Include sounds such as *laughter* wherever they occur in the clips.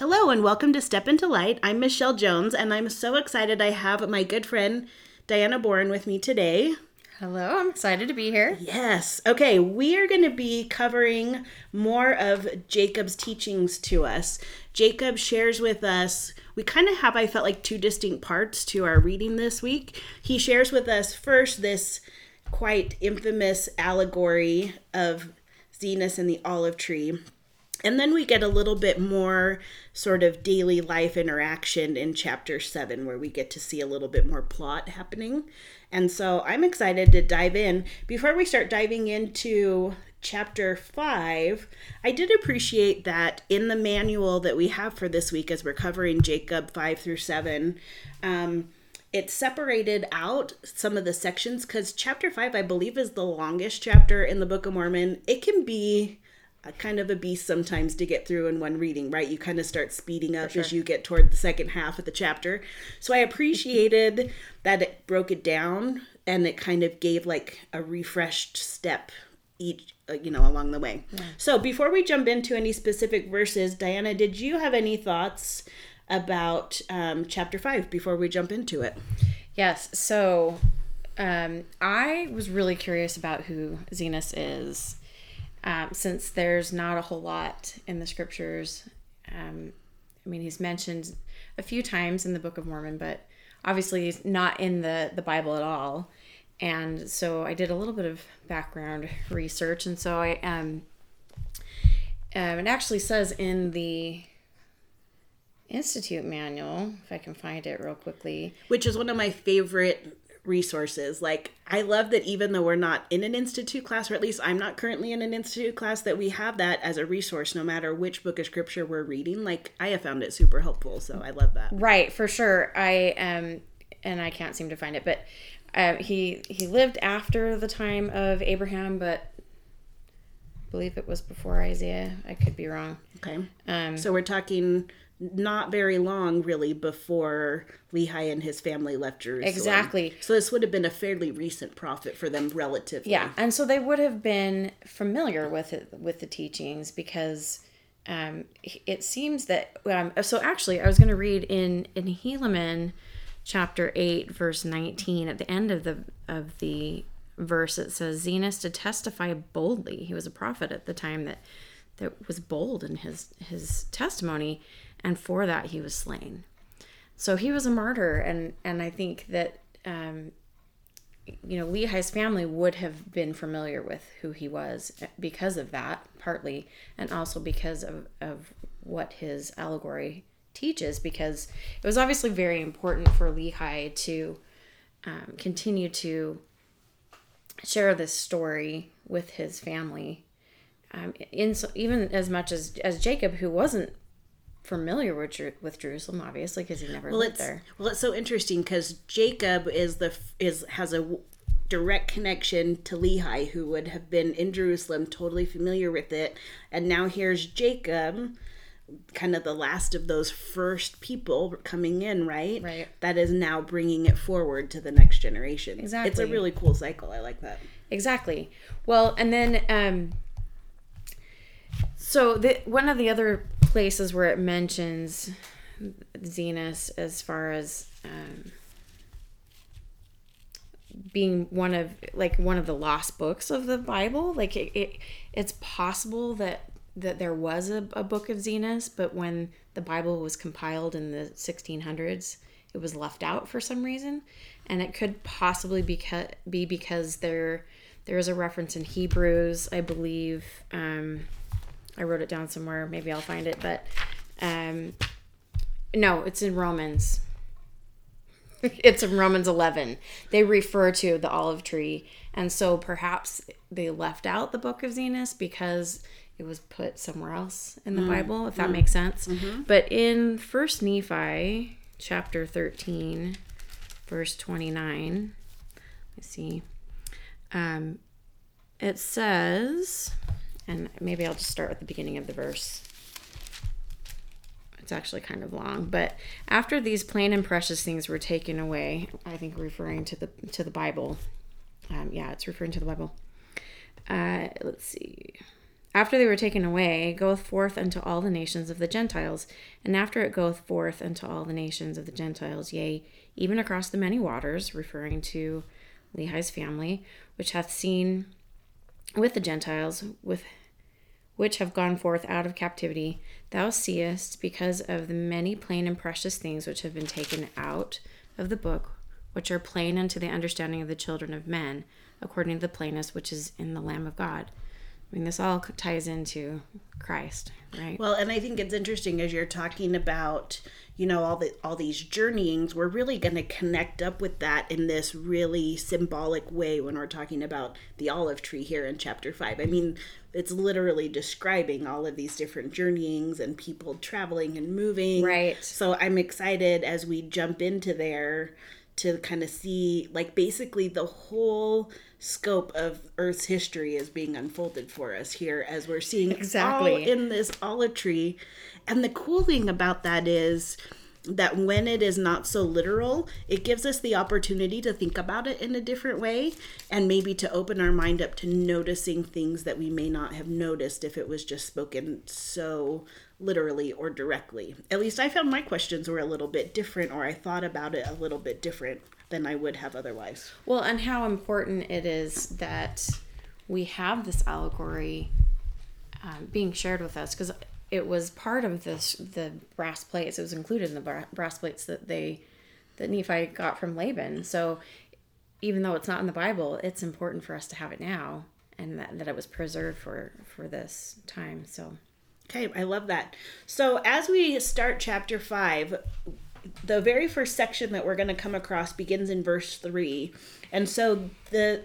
Hello and welcome to Step Into Light. I'm Michelle Jones and I'm so excited I have my good friend Diana Boren with me today. Hello, I'm excited to be here. Yes. Okay, we are going to be covering more of Jacob's teachings to us. Jacob shares with us, we kind of have, I felt like, two distinct parts to our reading this week. He shares with us first this quite infamous allegory of Zenos and the olive tree and then we get a little bit more sort of daily life interaction in chapter seven, where we get to see a little bit more plot happening. And so I'm excited to dive in. Before we start diving into chapter five, I did appreciate that in the manual that we have for this week, as we're covering Jacob five through seven, um, it separated out some of the sections because chapter five, I believe, is the longest chapter in the Book of Mormon. It can be kind of a beast sometimes to get through in one reading, right? You kind of start speeding up sure. as you get toward the second half of the chapter. So I appreciated *laughs* that it broke it down and it kind of gave like a refreshed step each uh, you know along the way. Yeah. So before we jump into any specific verses, Diana, did you have any thoughts about um, chapter 5 before we jump into it? Yes. So um, I was really curious about who Zenos is um, since there's not a whole lot in the scriptures. Um, I mean, he's mentioned a few times in the Book of Mormon, but obviously he's not in the, the Bible at all. And so I did a little bit of background research, and so I um, um it actually says in the Institute manual, if I can find it real quickly, which is one of my favorite resources. Like, I love that even though we're not in an institute class, or at least I'm not currently in an institute class, that we have that as a resource no matter which book of scripture we're reading. Like, I have found it super helpful. So I love that. Right, for sure. I um, and I can't seem to find it, but uh, he he lived after the time of Abraham, but I believe it was before Isaiah. I could be wrong. Okay. Um, so we're talking not very long really before Lehi and his family left Jerusalem. Exactly. So this would have been a fairly recent prophet for them relatively. Yeah, and so they would have been familiar with it with the teachings because um, it seems that um, so actually I was going to read in in Helaman chapter 8 verse 19 at the end of the of the verse it says Zenos to testify boldly. He was a prophet at the time that that was bold in his his testimony and for that he was slain. So he was a martyr, and and I think that um, you know Lehi's family would have been familiar with who he was because of that, partly, and also because of of what his allegory teaches. Because it was obviously very important for Lehi to um, continue to share this story with his family um, in so, even as much as as Jacob, who wasn't familiar with with Jerusalem, obviously, because he never well, lived there. Well, it's so interesting because Jacob is the is has a direct connection to Lehi, who would have been in Jerusalem, totally familiar with it, and now here's Jacob, kind of the last of those first people coming in, right? Right. That is now bringing it forward to the next generation. Exactly. It's a really cool cycle. I like that. Exactly. Well, and then um, so the one of the other places where it mentions Zenos as far as um, being one of like one of the lost books of the Bible. Like it, it it's possible that that there was a, a book of Zenos, but when the Bible was compiled in the 1600s, it was left out for some reason, and it could possibly be be because there there is a reference in Hebrews, I believe. Um, I wrote it down somewhere. Maybe I'll find it, but um, no, it's in Romans. *laughs* it's in Romans 11. They refer to the olive tree, and so perhaps they left out the book of Zenos because it was put somewhere else in the mm. Bible, if that mm. makes sense. Mm-hmm. But in First Nephi chapter 13, verse 29, let's see. Um, it says and maybe I'll just start with the beginning of the verse. It's actually kind of long, but after these plain and precious things were taken away, I think referring to the to the Bible. Um, yeah, it's referring to the Bible. Uh, let's see. after they were taken away, goeth forth unto all the nations of the Gentiles, and after it goeth forth unto all the nations of the Gentiles, yea, even across the many waters, referring to Lehi's family, which hath seen with the Gentiles, with which have gone forth out of captivity, thou seest, because of the many plain and precious things which have been taken out of the book, which are plain unto the understanding of the children of men, according to the plainness which is in the Lamb of God. I mean, this all ties into Christ, right? Well, and I think it's interesting as you're talking about, you know, all the all these journeyings. We're really going to connect up with that in this really symbolic way when we're talking about the olive tree here in chapter five. I mean, it's literally describing all of these different journeyings and people traveling and moving. Right. So I'm excited as we jump into there to kind of see, like, basically the whole scope of Earth's history is being unfolded for us here as we're seeing Exactly. all in this olive tree. And the cool thing about that is that when it is not so literal, it gives us the opportunity to think about it in a different way and maybe to open our mind up to noticing things that we may not have noticed if it was just spoken so literally or directly. At least I found my questions were a little bit different or I thought about it a little bit different than I would have otherwise. Well, and how important it is that we have this allegory um, being shared with us because it was part of this the brass plates. It was included in the bra- brass plates that they that Nephi got from Laban. So even though it's not in the Bible, it's important for us to have it now and that, that it was preserved for for this time. So Okay, I love that. So as we start chapter 5, the very first section that we're going to come across begins in verse 3. And so the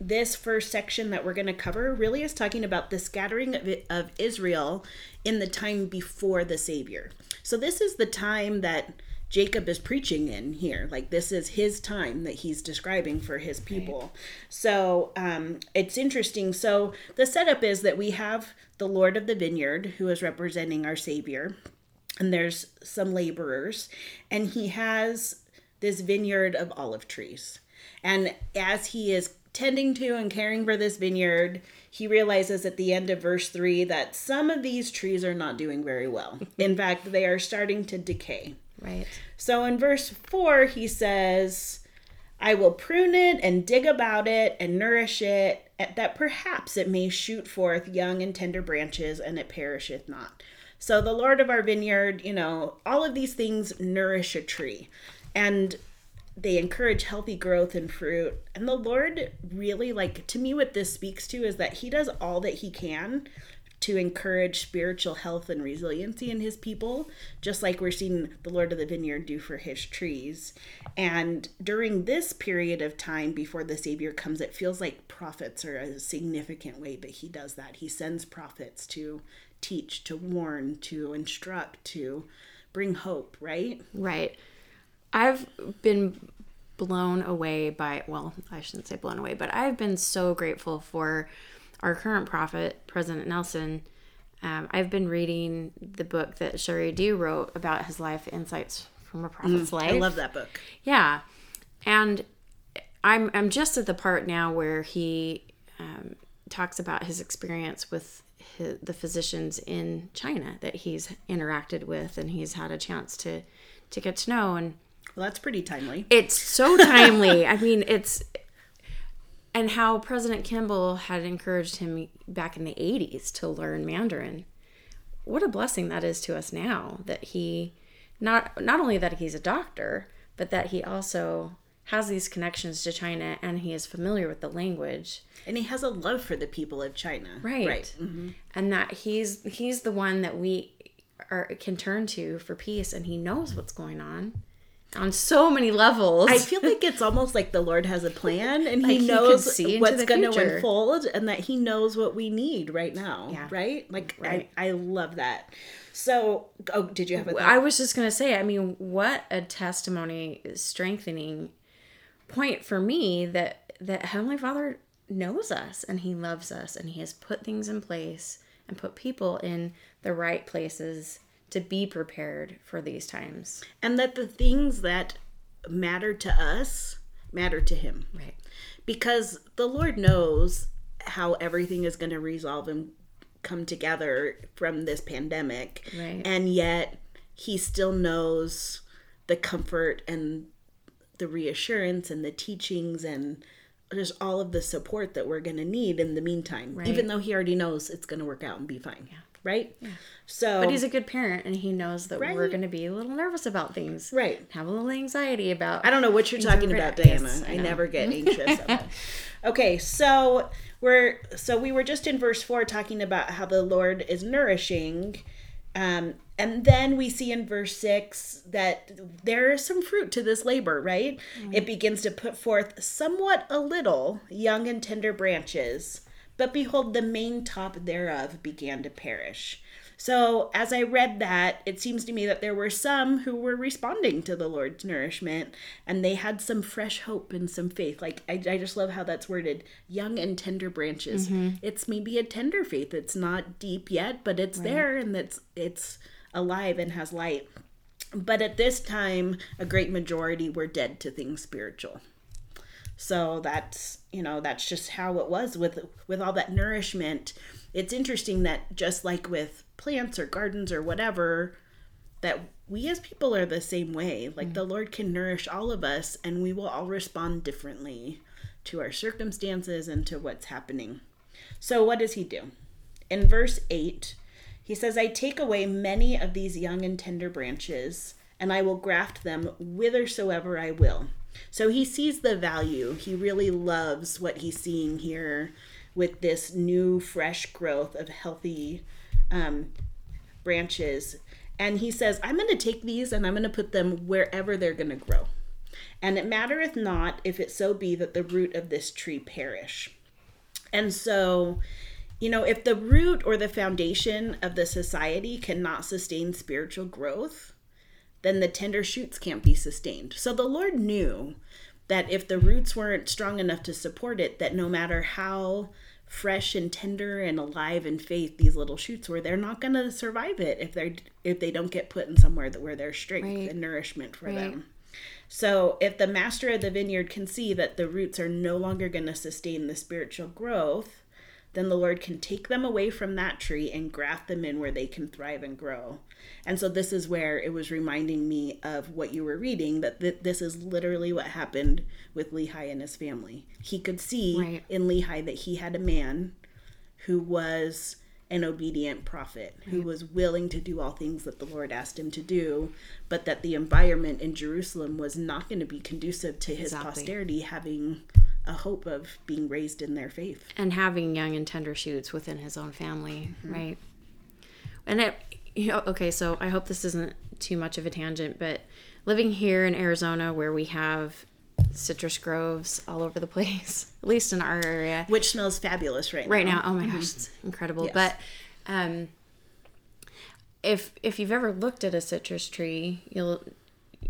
this first section that we're going to cover really is talking about the scattering of, of Israel in the time before the Savior. So this is the time that Jacob is preaching in here. Like this is his time that he's describing for his people. So um, it's interesting. So the setup is that we have the Lord of the vineyard who is representing our Savior, and there's some laborers, and he has this vineyard of olive trees. And as he is tending to and caring for this vineyard, he realizes at the end of verse 3 that some of these trees are not doing very well. *laughs* In fact, they are starting to decay. right, So in verse 4, he says, I will prune it and dig about it and nourish it, that perhaps it may shoot forth young and tender branches, and it perisheth not. So the Lord of our vineyard, you know, all of these things nourish a tree. And they encourage healthy growth and fruit. And the Lord really, like, to me, what this speaks to is that He does all that He can to encourage spiritual health and resiliency in his people, just like we're seeing the Lord of the Vineyard do for his trees. And during this period of time before the Savior comes, it feels like prophets are a significant way that he does that. He sends prophets to teach, to warn, to instruct, to bring hope, right? right. I've been blown away by well, I shouldn't say blown away, but I've been so grateful for our current prophet, President Nelson. Um, I've been reading the book that Sheri Dew wrote about his life, Insights from a Prophet's Life. I love that book. Yeah, and I'm I'm just at the part now where he um, talks about his experience with his, the physicians in China that he's interacted with, and he's had a chance to to get to know, and Well, that's pretty timely. it's so timely. *laughs* I mean, it's and how President Kimball had encouraged him back in the 80s to learn Mandarin. What a blessing that is to us now that he not not only that he's a doctor, but that he also has these connections to China and he is familiar with the language. And he has a love for the people of China. Right. Right. Mhm. And that he's he's the one that we are can turn to for peace and he knows what's going on on so many levels. I feel like it's almost like the Lord has a plan and Like he he knows see what's going to unfold and that he knows what we need right now. Yeah. Right? Like Right. I, I love that. So, oh, did you have a thought? I was just gonna say, I mean, what a testimony, strengthening point for me that that Heavenly Father knows us and He loves us and He has put things in place and put people in the right places to be prepared for these times. and that the things that matter to us matter to him. Right. Because the Lord knows how everything is going to resolve and come together from this pandemic. Right. And yet he still knows the comfort and the reassurance and the teachings and just all of the support that we're going to need in the meantime, Right. even though he already knows it's going to work out and be fine. Right? So, But he's a good parent and he knows that we're going to be a little nervous about things. right. Have a little anxiety about. I don't know what you're talking about, right. Diana. Yes, I I, never get *laughs* anxious. about okay, so we're so we were just in verse four talking about how the Lord is nourishing, um, and then we see in verse six that there is some fruit to this labor. Right? It begins to put forth somewhat a little young and tender branches, but behold, the main top thereof began to perish. So, as I read that, it seems to me that there were some who were responding to the Lord's nourishment and they had some fresh hope and some faith. Like, I, I just love how that's worded young and tender branches. Mm-hmm. It's maybe a tender faith. It's not deep yet, but it's there and it's, it's alive and has light. But at this time, a great majority were dead to things spiritual. So that's you know that's just how it was with with all that nourishment. It's interesting that just like with plants or gardens or whatever, that we as people are the same way. Like the mm-hmm. Lord can nourish all of us, and we will all respond differently to our circumstances and to what's happening. So what does He do? In verse eight, he says, "I take away many of these young and tender branches." And I will graft them whithersoever I will. So he sees the value. He really loves what he's seeing here with this new, fresh growth of healthy um, branches. And he says, I'm going to take these and I'm going to put them wherever they're going to grow. And it mattereth not if it so be that the root of this tree perish. And so, you know, if the root or the foundation of the society cannot sustain spiritual growth, then the tender shoots can't be sustained. So the Lord knew that if the roots weren't strong enough to support it, that no matter how fresh and tender and alive in faith these little shoots were, they're not going to survive it if they're if they don't get put in somewhere that where there's strength Right. and nourishment for Right. them. So if the master of the vineyard can see that the roots are no longer going to sustain the spiritual growth, then the Lord can take them away from that tree and graft them in where they can thrive and grow. And so this is where it was reminding me of what you were reading that th- this is literally what happened with Lehi and his family. He could see Right. in Lehi that he had a man who was an obedient prophet, who was willing to do all things that the Lord asked him to do, but that the environment in Jerusalem was not going to be conducive to his Exactly. posterity having a hope of being raised in their faith. and having young and tender shoots within his own family, mm-hmm. right? And it, you know, okay, so I hope this isn't too much of a tangent, but living here in Arizona where we have citrus groves all over the place, *laughs* at least in our area which smells fabulous right, now. right now. Oh my gosh, it's incredible. Yes. But um, if if you've ever looked at a citrus tree, you'll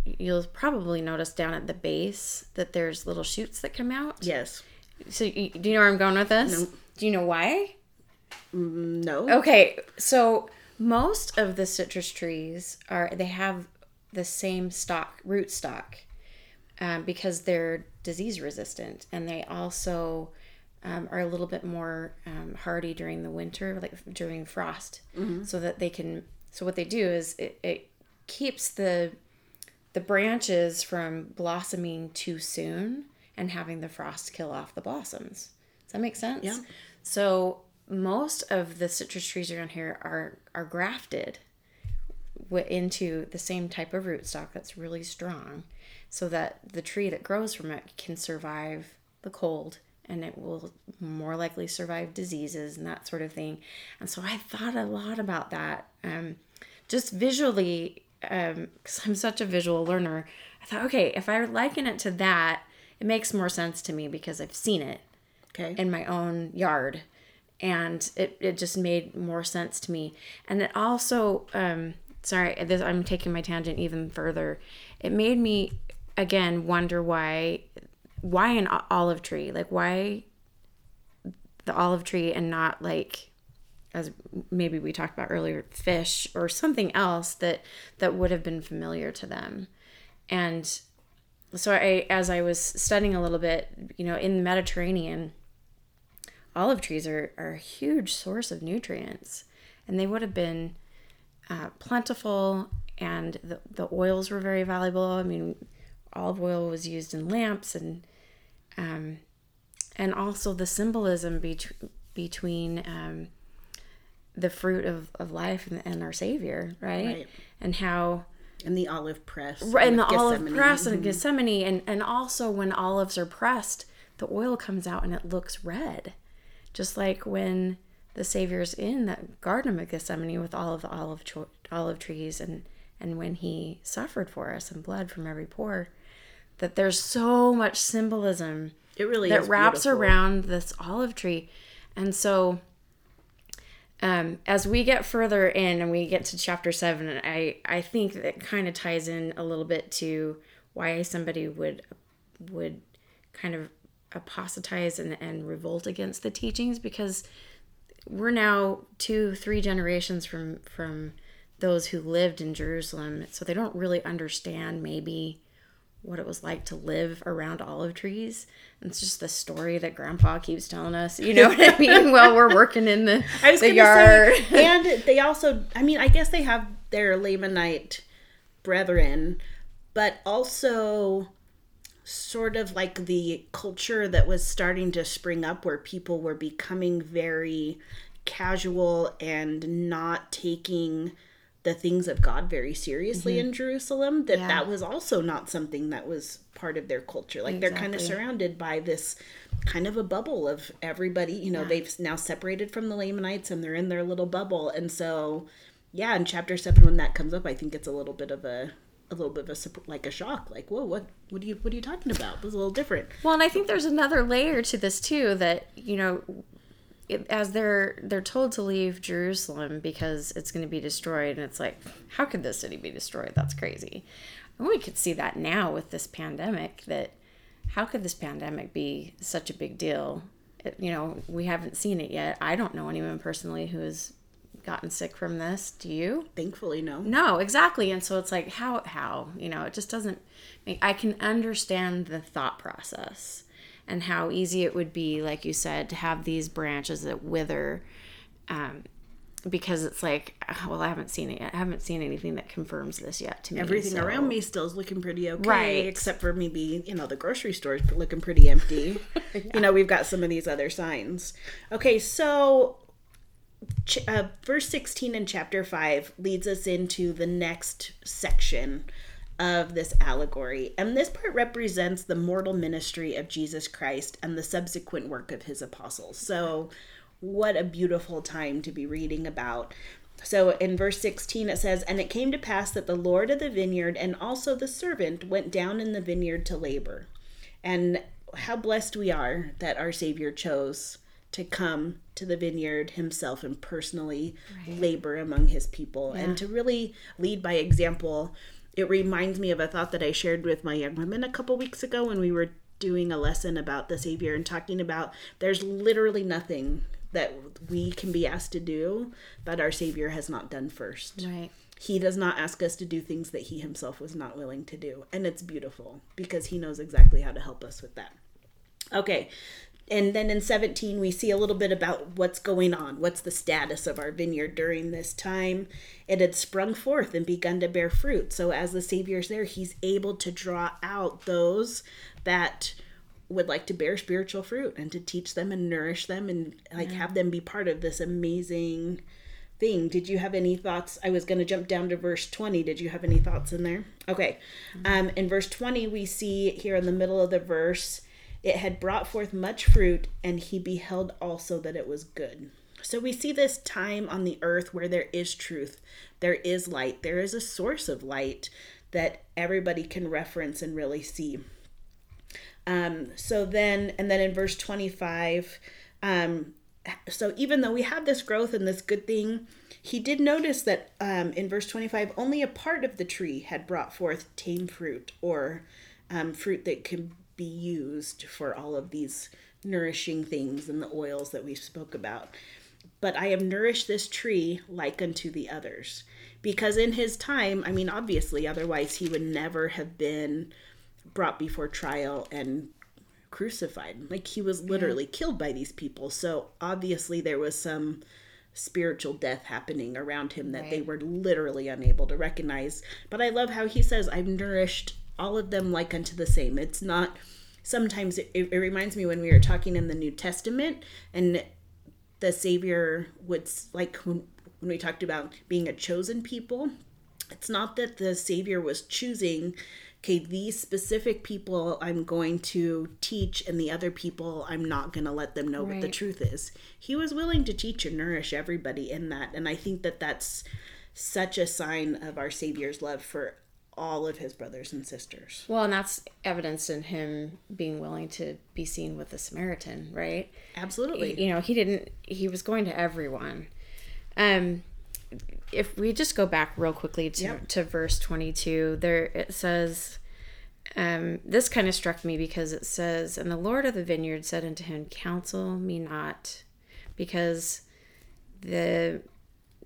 you'll probably notice down at the base that there's little shoots that come out. Yes. So you, do you know where I'm going with this? Do you know why? No. Okay, so most of the citrus trees are they have the same stock root stock um, because they're disease resistant and they also um, are a little bit more um, hardy during the winter, like during frost, so that they can. So what they do is it, it keeps the the branches from blossoming too soon and having the frost kill off the blossoms. Does that make sense? Yeah. So most of the citrus trees around here are are grafted into the same type of rootstock that's really strong, so that the tree that grows from it can survive the cold and it will more likely survive diseases and that sort of thing. And so I thought a lot about that, um, just visually, because I'm such a visual learner. I thought, okay, if I liken it to that, it makes more sense to me because I've seen it Okay. in my own yard and it, it just made more sense to me and it also um sorry this, i'm taking my tangent even further it made me again wonder why why an olive tree? Like why the olive tree and not like as maybe we talked about earlier fish or something else that that would have been familiar to them? And so i as i was studying a little bit you know in the mediterranean olive trees are, are a huge source of nutrients, and they would have been uh, plentiful, and the, the oils were very valuable. I mean, olive oil was used in lamps, and um, and also the symbolism between between um, the fruit of, of life and, and our Savior, right? Right. And how And the olive press. right and the with olive Gethsemane. press and Gethsemane, and and also when olives are pressed, the oil comes out and it looks red, just like when the Savior's in that Garden of Gethsemane with all of the olive cho- olive trees, and and when he suffered for us and bled from every pore, that there's so much symbolism It really that wraps beautiful. around this olive tree. And so um, as we get further in and we get to chapter seven, I, I think that kind of ties in a little bit to why somebody would would kind of apostatize and, and revolt against the teachings because we're now two, three generations from from those who lived in Jerusalem, so they don't really understand maybe what it was like to live around olive trees. And it's just the story that Grandpa keeps telling us. You know what I *laughs* mean? While we're working in the, I was the yard. say, *laughs* and they also, I mean, I guess they have their Lamanite brethren, but also sort of like the culture that was starting to spring up where people were becoming very casual and not taking the things of God very seriously in Jerusalem that Mm-hmm. Yeah. that was also not something that was part of their culture. Like they're kind of surrounded by this kind of a bubble of everybody you know they've now separated from the Lamanites and they're in their little bubble. And so yeah in chapter 7 when that comes up I think it's a little bit of a a little bit of a like a shock like whoa what what are you what are you talking about? This is a little different. Well, and I think there's another layer to this too that you know, as they're they're told to leave Jerusalem because it's going to be destroyed, and it's like, how could this city be destroyed? That's crazy. And we could see that now with this pandemic. That how could this pandemic be such a big deal? It, you know, we haven't seen it yet. I don't know anyone personally who has gotten sick from this. Do you? thankfully no No, exactly. And so it's like how how you know it just doesn't. Make, I can understand the thought process and how easy it would be, like you said, to have these branches that wither, um, because it's like, well, I haven't seen it yet. I haven't seen anything that confirms this yet to me. everything so- around me still is looking pretty okay Right. except for maybe you know the grocery stores looking pretty empty *laughs* you know we've got some of these other signs okay so ch- uh, verse 16 in chapter 5 leads us into the next section of this allegory and this part represents the mortal ministry of jesus christ and the subsequent work of his apostles so what a beautiful time to be reading about so in verse 16 it says, And it came to pass that the Lord of the vineyard and also the servant went down in the vineyard to labor. And how blessed we are that our Savior chose to come to the vineyard himself and personally labor among his people and to really lead by example. It reminds me of a thought that I shared with my young women a couple weeks ago when we were doing a lesson about the Savior and talking about there's literally nothing that we can be asked to do that our Savior has not done first. Right. He does not ask us to do things that he himself was not willing to do. And it's beautiful because he knows exactly how to help us with that. Okay. And then in 17, we see a little bit about what's going on. What's the status of our vineyard during this time? It had sprung forth and begun to bear fruit. So, as the Savior's there, he's able to draw out those that would like to bear spiritual fruit and to teach them and nourish them and like have them be part of this amazing thing. Did you have any thoughts? I was going to jump down to verse 20. Did you have any thoughts in there? Okay. Um, in verse 20, we see here in the middle of the verse, it had brought forth much fruit, and he beheld also that it was good. So we see this time on the earth where there is truth, there is light, there is a source of light that everybody can reference and really see. Um, so then, and then in verse 25, um, so even though we have this growth and this good thing, he did notice that um, in verse 25, only a part of the tree had brought forth tame fruit or um, fruit that can be used for all of these nourishing things and the oils that we spoke about. But I have nourished this tree like unto the others. Because in his time, I mean, obviously, otherwise he would never have been brought before trial and crucified. Like he was literally killed by these people. So obviously there was some spiritual death happening around him that they were literally unable to recognize. But I love how he says, I've nourished all of them like unto the same. It's not sometimes it, it reminds me when we were talking in the New Testament and the Savior would like when, when we talked about being a chosen people. It's not that the Savior was choosing, okay, these specific people I'm going to teach, and the other people I'm not going to let them know what the truth is. He was willing to teach and nourish everybody in that. And I think that that's such a sign of our Savior's love for all of his brothers and sisters. Well, and that's evidenced in him being willing to be seen with the Samaritan, right? Absolutely. You know, he didn't. He was going to everyone. Um, if we just go back real quickly to Yep. to verse twenty two, there it says. Um, this kind of struck me because it says, "And the Lord of the vineyard said unto him, Counsel me not, because the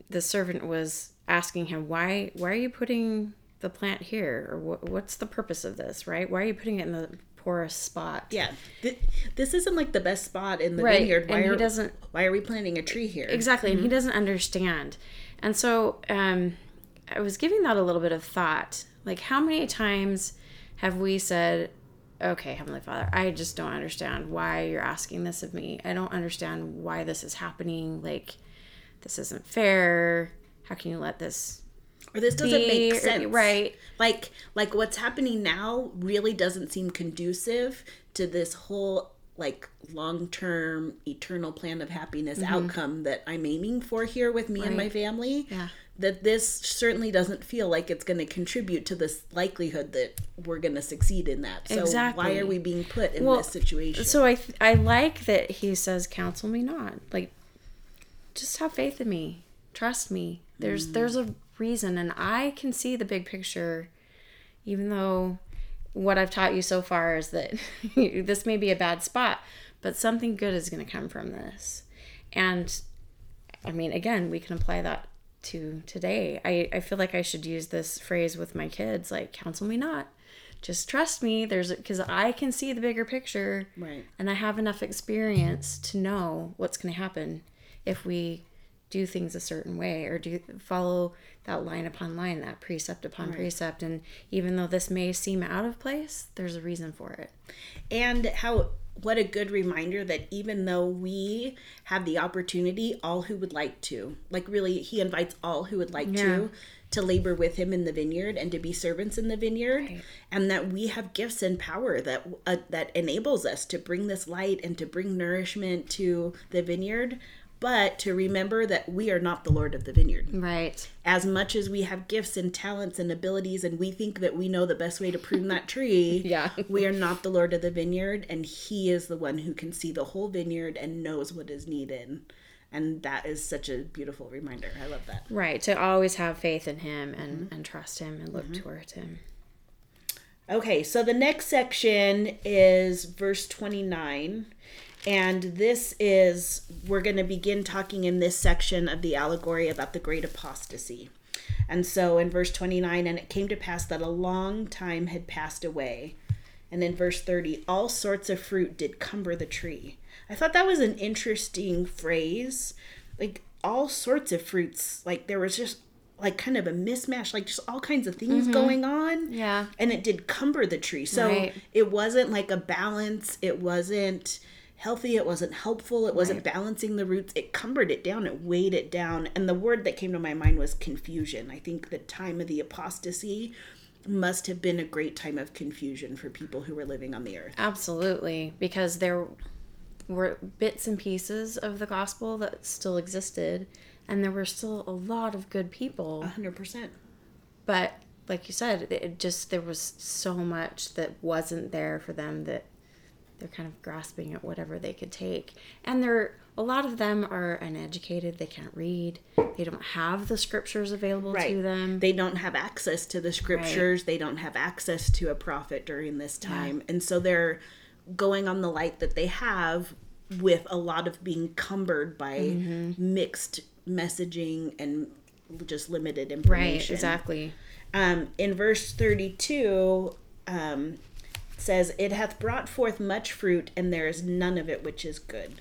the servant was asking him, Why why are you putting the plant here, or what, what's the purpose of this, right? Why are you putting it in the poorest spot?" Yeah, th- this isn't like the best spot in the Right, vineyard. Why and he are doesn't- Why are we planting a tree here? Exactly, and he doesn't understand. And so um, I was giving that a little bit of thought. Like, how many times have we said, Okay, Heavenly Father, I just don't understand why you're asking this of me. I don't understand why this is happening. Like, this isn't fair. How can you let this Or this doesn't be? make sense, Right. Like, like what's happening now really doesn't seem conducive to this whole like long-term eternal plan of happiness outcome that I'm aiming for here with me and my Mm-hmm. Family. Yeah. That this certainly doesn't feel like it's going to contribute to this likelihood that we're going to succeed in that. So why are we being put in Well, this situation? So I th- I like that he says, "Counsel me not." Like, just have faith in me, trust me. There's there's a reason, and I can see the big picture, even though what I've taught you so far is that *laughs* this may be a bad spot, but something good is going to come from this. And I mean, again, we can apply that to today. I, I feel like I should use this phrase with my kids like, counsel me not. Just trust me. There's because I can see the bigger picture, Right. And I have enough experience to know what's going to happen if we do things a certain way or do follow that line upon line, that precept upon precept. And even though this may seem out of place, there's a reason for it. and how what a good reminder that even though we have the opportunity all who would like to like really he invites all who would like Yeah. to to labor with him in the vineyard and to be servants in the vineyard Right. and that we have gifts and power that uh, that enables us to bring this light and to bring nourishment to the vineyard but to remember that we are not the lord of the vineyard Right. as much as we have gifts and talents and abilities and we think that we know the best way to prune that tree *laughs* Yeah. we are not the lord of the vineyard and he is the one who can see the whole vineyard and knows what is needed and that is such a beautiful reminder i love that Right. To always have faith in him and, mm-hmm. and trust him and look mm-hmm. towards him. Okay, so the next section is verse 29. And this is, we're going to begin talking in this section of the allegory about the great apostasy. And so in verse 29, and it came to pass that a long time had passed away. And in verse 30, all sorts of fruit did cumber the tree. I thought that was an interesting phrase. Like all sorts of fruits. Like there was just like kind of a mismatch, like just all kinds of things mm-hmm. going on Yeah. and it did cumber the tree so Right. it wasn't like a balance it wasn't healthy it wasn't helpful it wasn't balancing the roots it cumbered it down it weighed it down and the word that came to my mind was confusion i think the time of the apostasy must have been a great time of confusion for people who were living on the earth Absolutely. Because there were bits and pieces of the gospel that still existed, and there were still a lot of good people. 100% But like you said, it just, there was so much that wasn't there for them that they're kind of grasping at whatever they could take. And they're, a lot of them are uneducated, they can't read, they don't have the scriptures available to them. They don't have access to the scriptures. They don't have access to a prophet during this time. And so they're going on the light that they have with a lot of being cumbered by Mm-hmm. mixed messaging and just limited information. right, exactly. Um, in verse 32, um, says, It hath brought forth much fruit, and there is none of it which is good.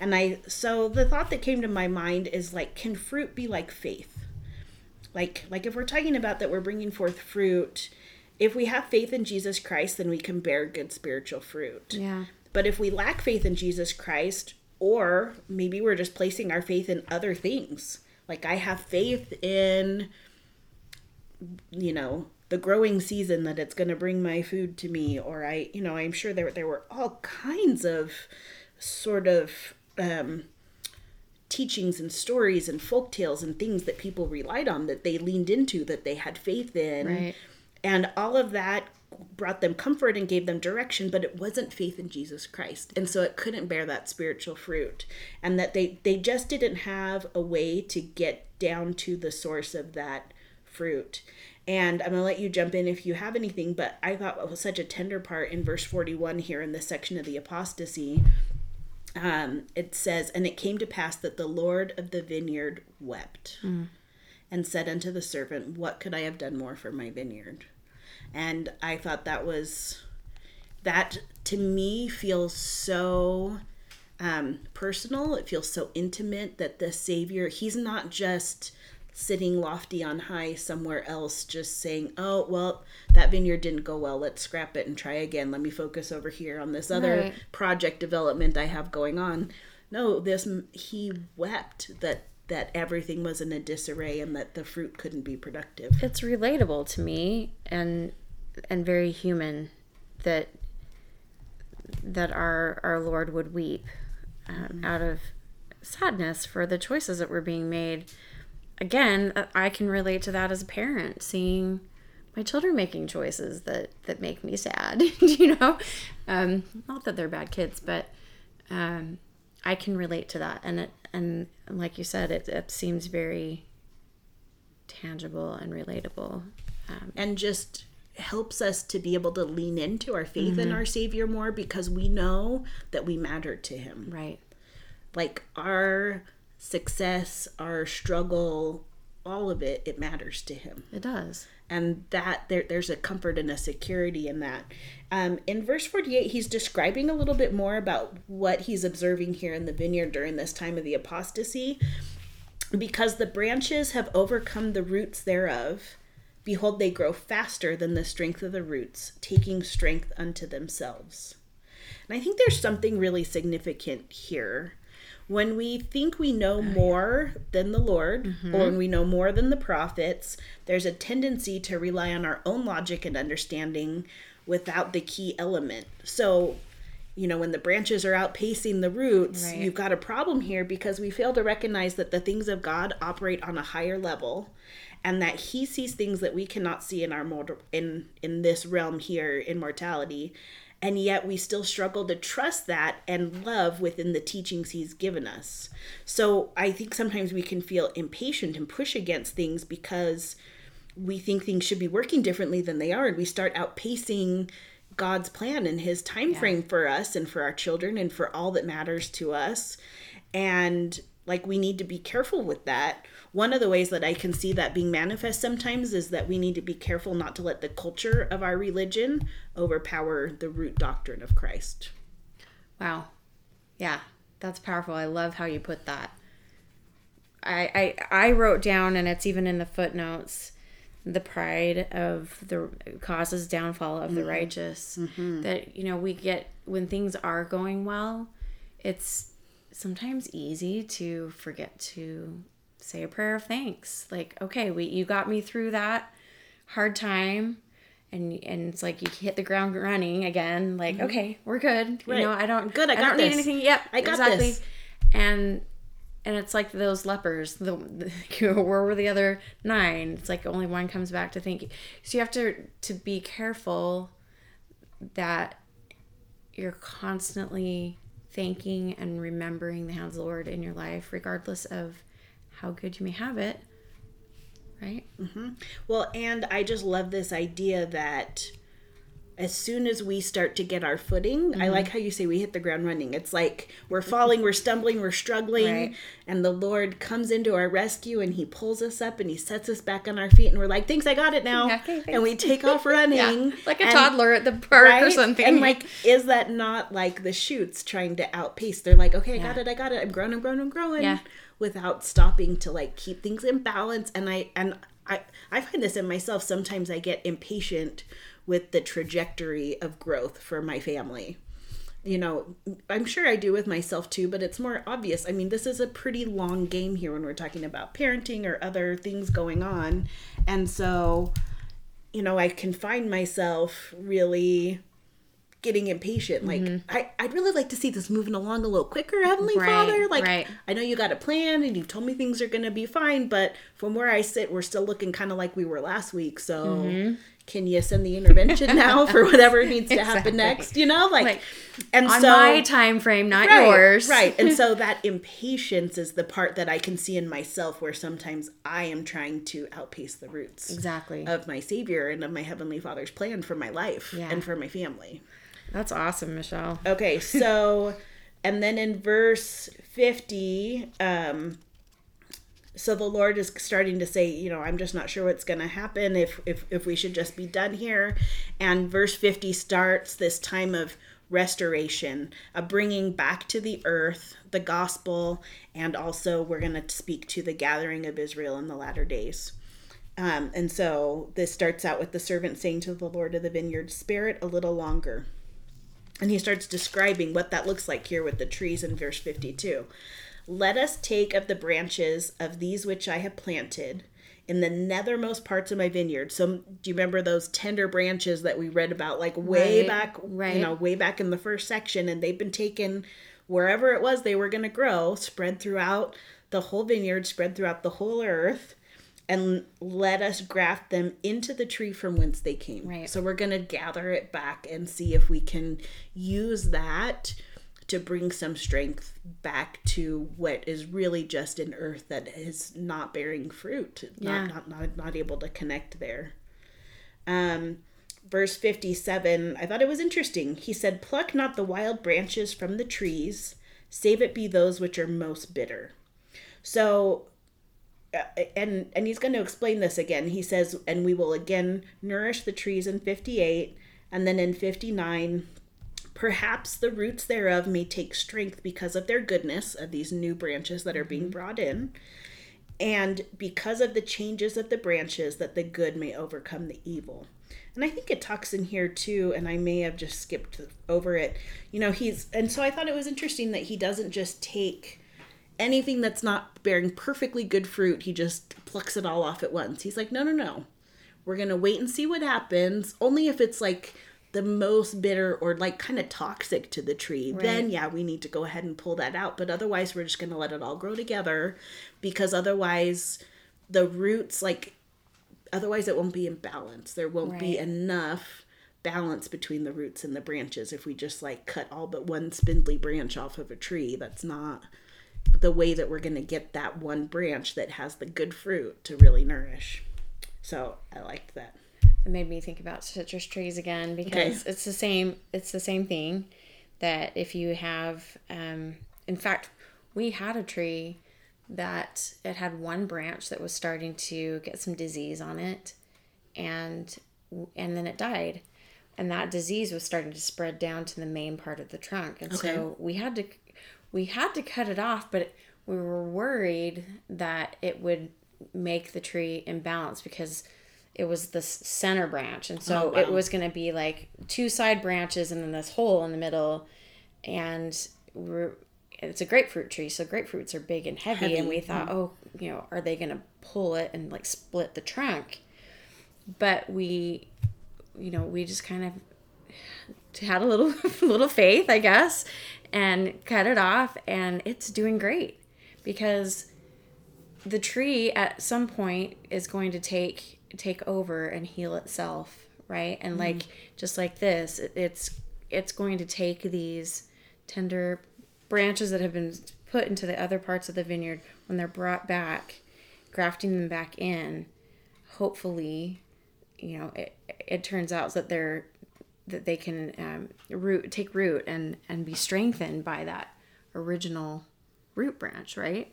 And I, so the thought that came to my mind is like, can fruit be like faith? Like, like if we're talking about that we're bringing forth fruit, if we have faith in Jesus Christ, then we can bear good spiritual fruit. Yeah. But if we lack faith in Jesus Christ, or maybe we're just placing our faith in other things, like I have faith in, you know, the growing season that it's going to bring my food to me, or I, you know, I'm sure there there were all kinds of sort of um, teachings and stories and folk tales and things that people relied on that they leaned into that they had faith in, Right. and all of that brought them comfort and gave them direction but it wasn't faith in jesus christ. And so it couldn't bear that spiritual fruit. And that they they just didn't have a way to get down to the source of that fruit and i'm going to let you jump in if you have anything but i thought what was such a tender part in verse 41 here in this section of the apostasy um, it says and it came to pass that the lord of the vineyard wept and said unto the servant what could i have done more for my vineyard and I thought that was that to me feels so um, personal. It feels so intimate that the Savior, He's not just sitting lofty on high somewhere else, just saying, "Oh, well, that vineyard didn't go well. Let's scrap it and try again. Let me focus over here on this other Right. project development I have going on." No, this He wept that that everything was in a disarray and that the fruit couldn't be productive. It's relatable to me and and very human that that our our Lord would weep um, out of sadness for the choices that were being made. Again, uh, I can relate to that as a parent, seeing my children making choices that that make me sad. *laughs* you know, um, not that they're bad kids, but um, I can relate to that, and it and like you said, it, it seems very tangible and relatable. Um, and just helps us to be able to lean into our faith in our savior more because we know that we matter to him right. like our success our struggle all of it it matters to him. It does. and that there, there's a comfort and a security in that. Um, in verse 48 he's describing a little bit more about what he's observing here in the vineyard during this time of the apostasy. Because the branches have overcome the roots thereof behold they grow faster than the strength of the roots taking strength unto themselves. And i think there's something really significant here when we think we know more than the Lord, or when we know more than the prophets, there's a tendency to rely on our own logic and understanding without the key element. So, you know, when the branches are outpacing the roots, Right. you've got a problem here because we fail to recognize that the things of God operate on a higher level and that he sees things that we cannot see in our mortal in in this realm here in mortality and yet we still struggle to trust that and love within the teachings he's given us. So I think sometimes we can feel impatient and push against things because we think things should be working differently than they are and we start outpacing God's plan and his time frame for us and for our children and for all that matters to us. And like we need to be careful with that. One of the ways that I can see that being manifest sometimes is that we need to be careful not to let the culture of our religion overpower the root doctrine of Christ. Wow. Yeah, that's powerful. I love how you put that. I I, I wrote down, and it's even in the footnotes, the pride of the causes downfall of the mm-hmm. righteous. Mm-hmm. That you know we get when things are going well, it's sometimes easy to forget to say a prayer of thanks. Like, okay, we you got me through that hard time. And, and it's like you hit the ground running again. Like mm-hmm. okay, we're good. Right. You know, I don't I'm good, I got don't need anything. Yep, I got exactly. this. And and it's like those lepers. The, the *laughs* where were the other nine? It's like only one comes back to thank you. So you have to to be careful that you're constantly thanking and remembering the hands of the Lord in your life, regardless of how good you may have it. Right? Well, and I just love this idea that as soon as we start to get our footing, mm-hmm. I like how you say we hit the ground running. It's like we're falling, we're stumbling, we're struggling, right. and the Lord comes into our rescue and He pulls us up and He sets us back on our feet, and we're like, "Thanks, I got it now," okay, and we take *laughs* off running, yeah, like a and, toddler at the park right? or something. And like, is that not like the shoots trying to outpace? They're like, "Okay, I yeah. got it, I got it. I'm growing, I'm growing, I'm growing," yeah. Without stopping to like keep things in balance. And I and I I find this in myself. Sometimes I get impatient with the trajectory of growth for my family. You know, I'm sure I do with myself too, but it's more obvious. I mean, this is a pretty long game here when we're talking about parenting or other things going on. And so, you know, I can find myself really getting impatient. Like, mm-hmm. I, I'd really like to see this moving along a little quicker, Heavenly right, Father. Like, right. I know you got a plan and you've told me things are going to be fine, but from where I sit, we're still looking kind of like we were last week. So, mm-hmm can you send the intervention now for *laughs* whatever needs to exactly. happen next you know like, like and on so my time frame not right, yours right and so *laughs* that impatience is the part that i can see in myself where sometimes i am trying to outpace the roots exactly of my savior and of my heavenly father's plan for my life yeah. and for my family that's awesome michelle. Okay so *laughs* and then in verse 50 um so the lord is starting to say you know i'm just not sure what's going to happen if, if if we should just be done here. And verse 50 starts this time of restoration a bringing back to the earth the gospel and also we're going to speak to the gathering of israel in the latter days. Um, and so this starts out with the servant saying to the lord of the vineyard spare it a little longer and he starts describing what that looks like here with the trees in verse 52 let us take of the branches of these which I have planted in the nethermost parts of my vineyard. So do you remember those tender branches that we read about like way right, back right. you know, way back in the first section and they've been taken wherever it was they were going to grow, spread throughout the whole vineyard, spread throughout the whole earth and let us graft them into the tree from whence they came. Right. So we're going to gather it back and see if we can use that to bring some strength back to what is really just an earth that is not bearing fruit, yeah. not, not, not, not able to connect there. Um, verse 57, I thought it was interesting. He said, Pluck not the wild branches from the trees, save it be those which are most bitter. So, and and he's going to explain this again. He says, and we will again nourish the trees in 58, and then in 59, Perhaps the roots thereof may take strength because of their goodness of these new branches that are being mm-hmm. brought in, and because of the changes of the branches, that the good may overcome the evil. And I think it talks in here too, and I may have just skipped over it. You know, he's, and so I thought it was interesting that he doesn't just take anything that's not bearing perfectly good fruit, he just plucks it all off at once. He's like, no, no, no. We're going to wait and see what happens, only if it's like the most bitter or like kind of toxic to the tree, right. then yeah, we need to go ahead and pull that out. But otherwise, we're just going to let it all grow together because otherwise, the roots, like, otherwise, it won't be in balance. There won't right. be enough balance between the roots and the branches if we just like cut all but one spindly branch off of a tree. That's not the way that we're going to get that one branch that has the good fruit to really nourish. So I liked that it made me think about citrus trees again because okay. it's the same it's the same thing that if you have um, in fact we had a tree that it had one branch that was starting to get some disease on it and and then it died and that disease was starting to spread down to the main part of the trunk and okay. so we had to we had to cut it off but we were worried that it would make the tree imbalanced because it was the center branch and so oh, wow. it was going to be like two side branches and then this hole in the middle and we're it's a grapefruit tree so grapefruits are big and heavy, heavy. and we thought mm. oh you know are they going to pull it and like split the trunk but we you know we just kind of had a little *laughs* little faith i guess and cut it off and it's doing great because the tree at some point is going to take take over and heal itself right and mm-hmm. like just like this it's it's going to take these tender branches that have been put into the other parts of the vineyard when they're brought back grafting them back in hopefully you know it, it turns out that they're that they can um, root take root and and be strengthened by that original root branch right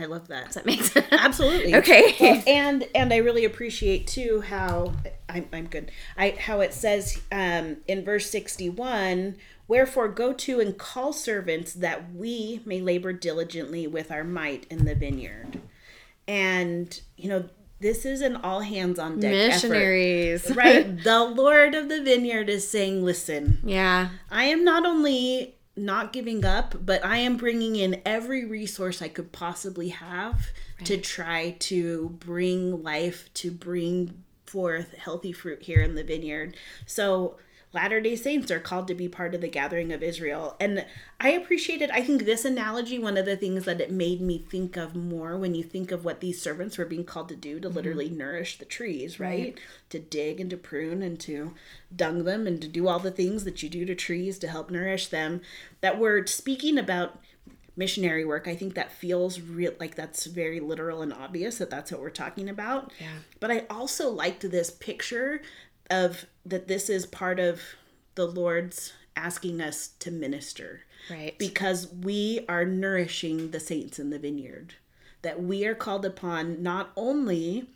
I love that. does that make sense *laughs* Absolutely. okay Well, *laughs* and and I really appreciate too how I'm, I'm good. I how it says um, in verse sixty one. Wherefore go to and call servants that we may labor diligently with our might in the vineyard. And you know this is an all hands on deck effort. missionaries *laughs* Right, the Lord of the vineyard is saying, "Listen, yeah I am not only not giving up, but I am bringing in every resource I could possibly have to try to bring life, to bring forth healthy fruit here in the vineyard. So, Latter day Saints are called to be part of the gathering of Israel. And I appreciated, I think this analogy, one of the things that it made me think of more when you think of what these servants were being called to do to mm-hmm. literally nourish the trees, right? To dig and to prune and to dung them and to do all the things that you do to trees to help nourish them. That we're speaking about missionary work i think that feels real like that's very literal and obvious that that's what we're talking about Yeah. but i also liked this picture of that this is part of the lord's asking us to minister. Right. Because we are nourishing the saints in the vineyard. That we are called upon not only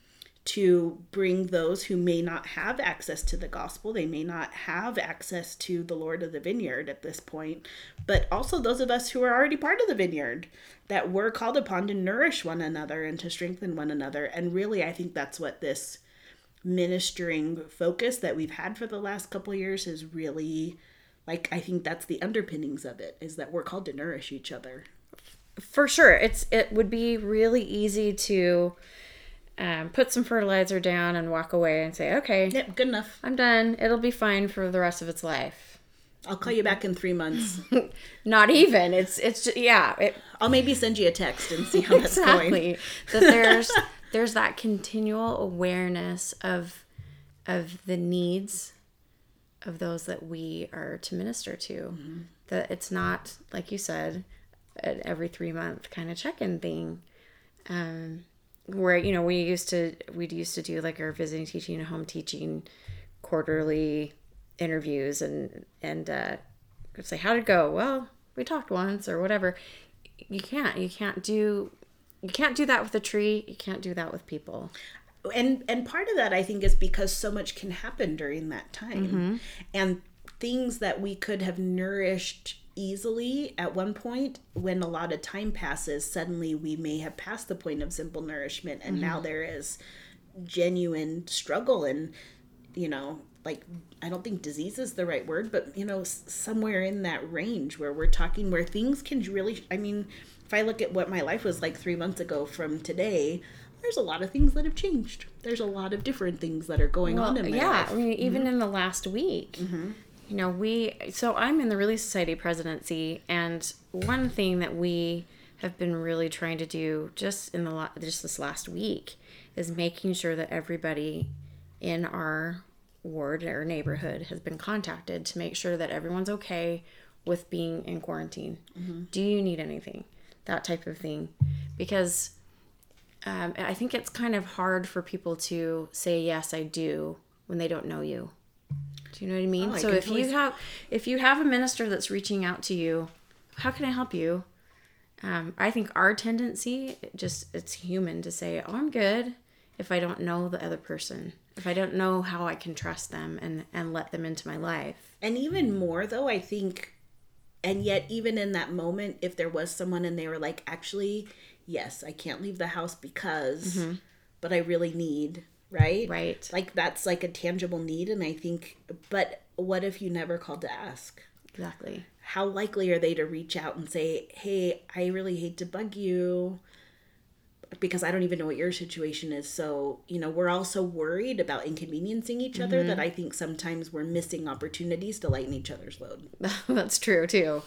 to bring those who may not have access to the gospel, they may not have access to the Lord of the vineyard at this point, but also those of us who are already part of the vineyard, that we're called upon to nourish one another and to strengthen one another. And really, I think that's what this ministering focus that we've had for the last couple of years is really like I think that's the underpinnings of it is that we're called to nourish each other. for sure it's it would be really easy to um, put some fertilizer down and walk away and say okay Yep, good enough. i'm done it'll be fine for the rest of its life I'll call you back in three months. *laughs* not even it's it's just, yeah it, I'll maybe send you a text and see how that's *laughs* going. that there's *laughs* there's that continual awareness of of the needs of those that we are to minister to. That it's not like you said an every three month kind of check-in thing. Um where you know we used to we used to do like our visiting teaching and home teaching quarterly interviews and and uh say how'd it go? Well we talked once or whatever. You can't you can't do you can't do that with a tree you can't do that with people. And and part of that I think is because so much can happen during that time, mm-hmm. and things that we could have nourished easily at one point when a lot of time passes suddenly we may have passed the point of simple nourishment. And now mm-hmm. there is genuine struggle and you know like i don't think disease is the right word but you know somewhere in that range where we're talking where things can really i mean if i look at what my life was like three months ago from today there's a lot of things that have changed. There's a lot of different things that are going on in my yeah life. I mean even mm-hmm. in the last week mm-hmm. you know we so i'm in the relief society presidency and one thing that we have been really trying to do just in the just this last week is making sure that everybody in our ward or neighborhood has been contacted to make sure that everyone's okay with being in quarantine. Mm-hmm. Do you need anything that type of thing because um, I think it's kind of hard for people to say yes, I do when they don't know you. Do you know what I mean? Oh, I so if totally you have if you have a minister that's reaching out to you, how can I help you? Um, I think our tendency just it's human to say, "Oh, I'm good," if I don't know the other person, if I don't know how I can trust them and and let them into my life. And even more though, I think and yet even in that moment if there was someone and they were like actually yes, I can't leave the house because mm-hmm. but I really need, right? Right. Like that's like a tangible need and I think but what if you never called to ask? Exactly. How likely are they to reach out and say, "Hey, I really hate to bug you." Because I don't even know what your situation is. So, you know, we're all so worried about inconveniencing each other that mm-hmm. I think sometimes we're missing opportunities to lighten each other's load. *laughs* That's true too.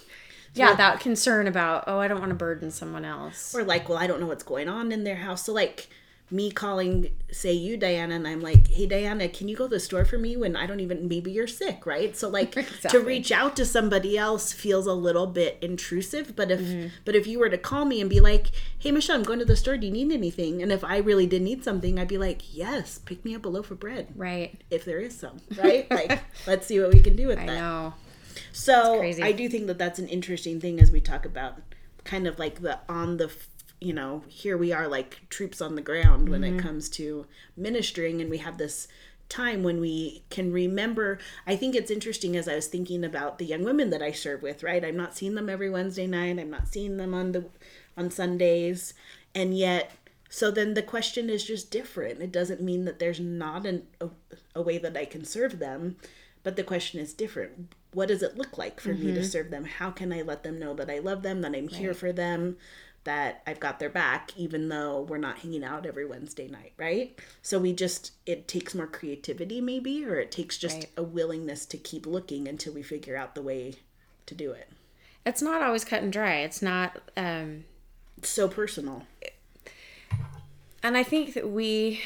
Yeah, that concern about, oh, I don't want to burden someone else. Or like, well, I don't know what's going on in their house. So like me calling say you diana and i'm like hey diana can you go to the store for me when i don't even maybe you're sick right so like *laughs* Exactly. to reach out to somebody else feels a little bit intrusive but if Mm-hmm. but if you were to call me and be like hey michelle i'm going to the store do you need anything and if i really did need something i'd be like yes pick me up a loaf of bread Right. if there is some *laughs* right like let's see what we can do with I that know. so. I do think that that's an interesting thing as we talk about kind of like the on the you know here we are like troops on the ground when Mm-hmm. it comes to ministering and we have this time when we can remember. I think it's interesting as I was thinking about the young women that I serve with right? I'm not seeing them every Wednesday night. I'm not seeing them on the on Sundays. And yet so then the question is just different. It doesn't mean that there's not an, a, a way that I can serve them but the question is different. What does it look like for me to serve them? How can i let them know that i love them that i'm here for them that i've got their back even though we're not hanging out every wednesday night right so we just it takes more creativity maybe or it takes just Right. a willingness to keep looking until we figure out the way to do it It's not always cut and dry. It's not um it's so personal and I think that we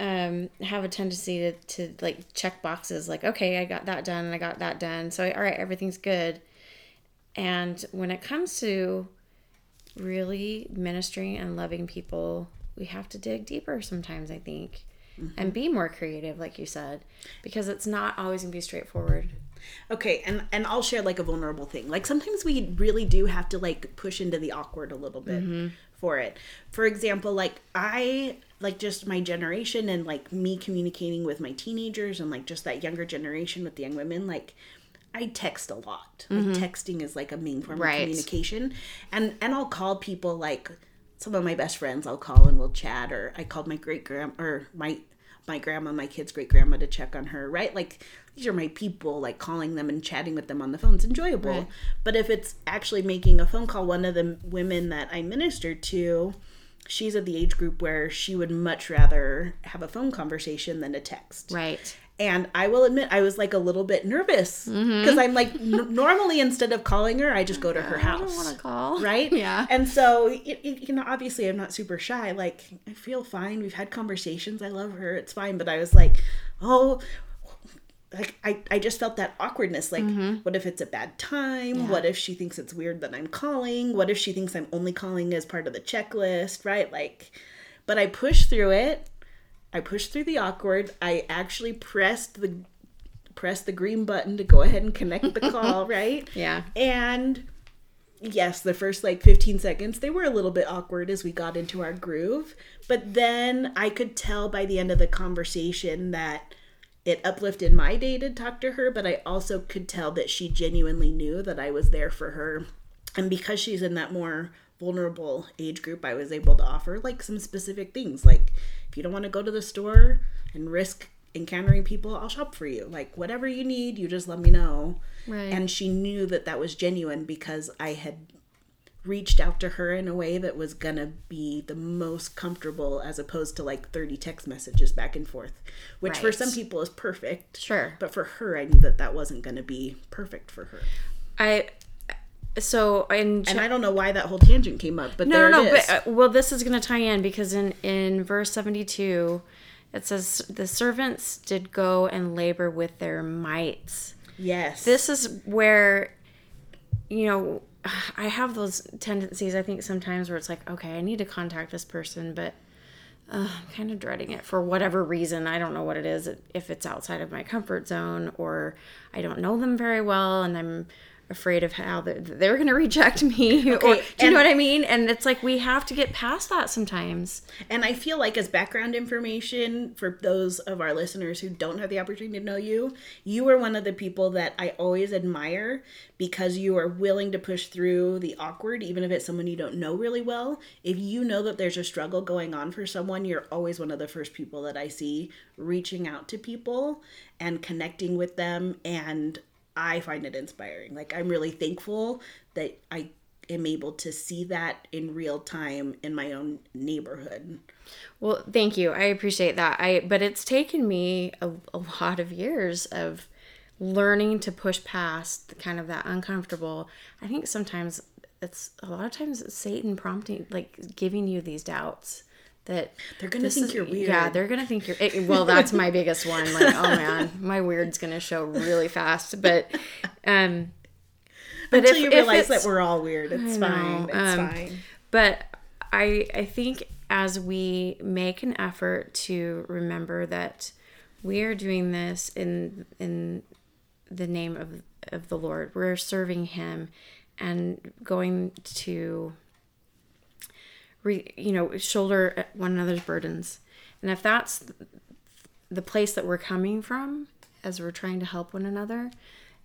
um, have a tendency to, to like check boxes like, okay, I got that done and I got that done. So, all right, everything's good. And when it comes to really ministering and loving people, we have to dig deeper sometimes, I think, and mm-hmm. be more creative, like you said, because it's not always going to be straightforward. Okay, and and I'll share like a vulnerable thing. Like sometimes we really do have to like push into the awkward a little bit mm-hmm. for it. For example, like I like just my generation and like me communicating with my teenagers and like just that younger generation with the young women like I text a lot. Like mm-hmm. texting is like a main form Right. of communication. And and I'll call people like some of my best friends I'll call and we'll chat or I called my great grand or my my grandma, my kid's great grandma to check on her, right? Like these are my people, like calling them and chatting with them on the phone. It's enjoyable. Right. But if it's actually making a phone call, one of the women that I minister to, she's of the age group where she would much rather have a phone conversation than a text. Right. And I will admit, I was like a little bit nervous mm-hmm. because I'm like, n- normally instead of calling her, I just go to her I don't house want to call. right? *laughs* Yeah. And so, y- y- you know, obviously, I'm not super shy. Like, I feel fine. We've had conversations. I love her. It's fine. But I was like, oh, like I, I just felt that awkwardness. Like, mm-hmm. what if it's a bad time? What if she thinks it's weird that I'm calling? What if she thinks I'm only calling as part of the checklist? Right? Like, but I pushed through it. I pushed through the awkward. I actually pressed the pressed the green button to go ahead and connect the call, *laughs* right? Yeah. And yes, the first like 15 seconds, they were a little bit awkward as we got into our groove. But then I could tell by the end of the conversation that it uplifted my day to talk to her, but I also could tell that she genuinely knew that I was there for her. And because she's in that more vulnerable age group, I was able to offer like some specific things. Like, if you don't want to go to the store and risk encountering people, I'll shop for you. Like, whatever you need, you just let me know. Right. And she knew that that was genuine because I had reached out to her in a way that was gonna be the most comfortable as opposed to like 30 text messages back and forth which for some people is perfect Sure. but for her i knew that that wasn't gonna be perfect for her I so in and i don't know why that whole tangent came up but no there no no it is. but uh, well this is going to tie in because in in verse 72 it says the servants did go and labor with their might yes. This is where you know i have those tendencies i think sometimes where it's like okay i need to contact this person but uh, i'm kind of dreading it for whatever reason. I don't know what it is if it's outside of my comfort zone or i don't know them very well and i'm afraid of how they're, they're going to reject me *laughs* or, do you and- know what i mean and it's like we have to get past that sometimes And I feel like, as background information for those of our listeners who don't have the opportunity to know you, you are one of the people that I always admire because you are willing to push through the awkward, even if it's someone you don't know really well. If you know that there's a struggle going on for someone, you're always one of the first people that I see reaching out to people and connecting with them. And I find it inspiring. Like, I'm really thankful that I am able to see that in real time in my own neighborhood. Well, thank you. I appreciate that. I but it's taken me a, a lot of years of learning to push past the kind of that uncomfortable. I think sometimes it's a lot of times it's Satan prompting like giving you these doubts that They're gonna think is- you're weird. Yeah, they're gonna think you're. It, well, that's my biggest one. Like, oh man, my weird's gonna show really fast. But, um, but Until if- you realize that we're all weird. It's fine. It's um, fine. But I I think as we make an effort to remember that we are doing this in in the name of of the Lord, we're serving Him and going to re, you know shoulder one another's burdens. And if that's the place that we're coming from as we're trying to help one another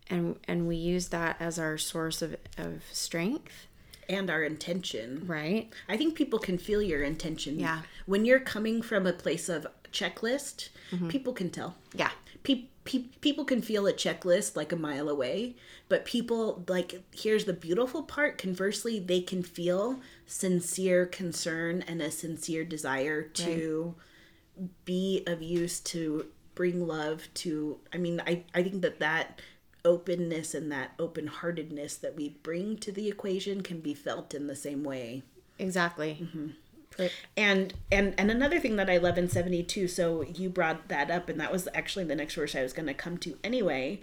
and and we use that as our source of, of strength And our intention. right I think people can feel your intention. Yeah. When you're coming from a place of checklist, Mm-hmm. people can tell. yeah Pe- pe- people can feel a checklist like a mile away, but people like here's the beautiful part. Conversely, they can feel sincere concern and a sincere desire to be of use to bring love to. I mean, I I think that that openness and that open heartedness that we bring to the equation can be felt in the same way exactly Mm-hmm. Right. and and and another thing that i love in 72 so you brought that up and that was actually the next verse i was going to come to anyway.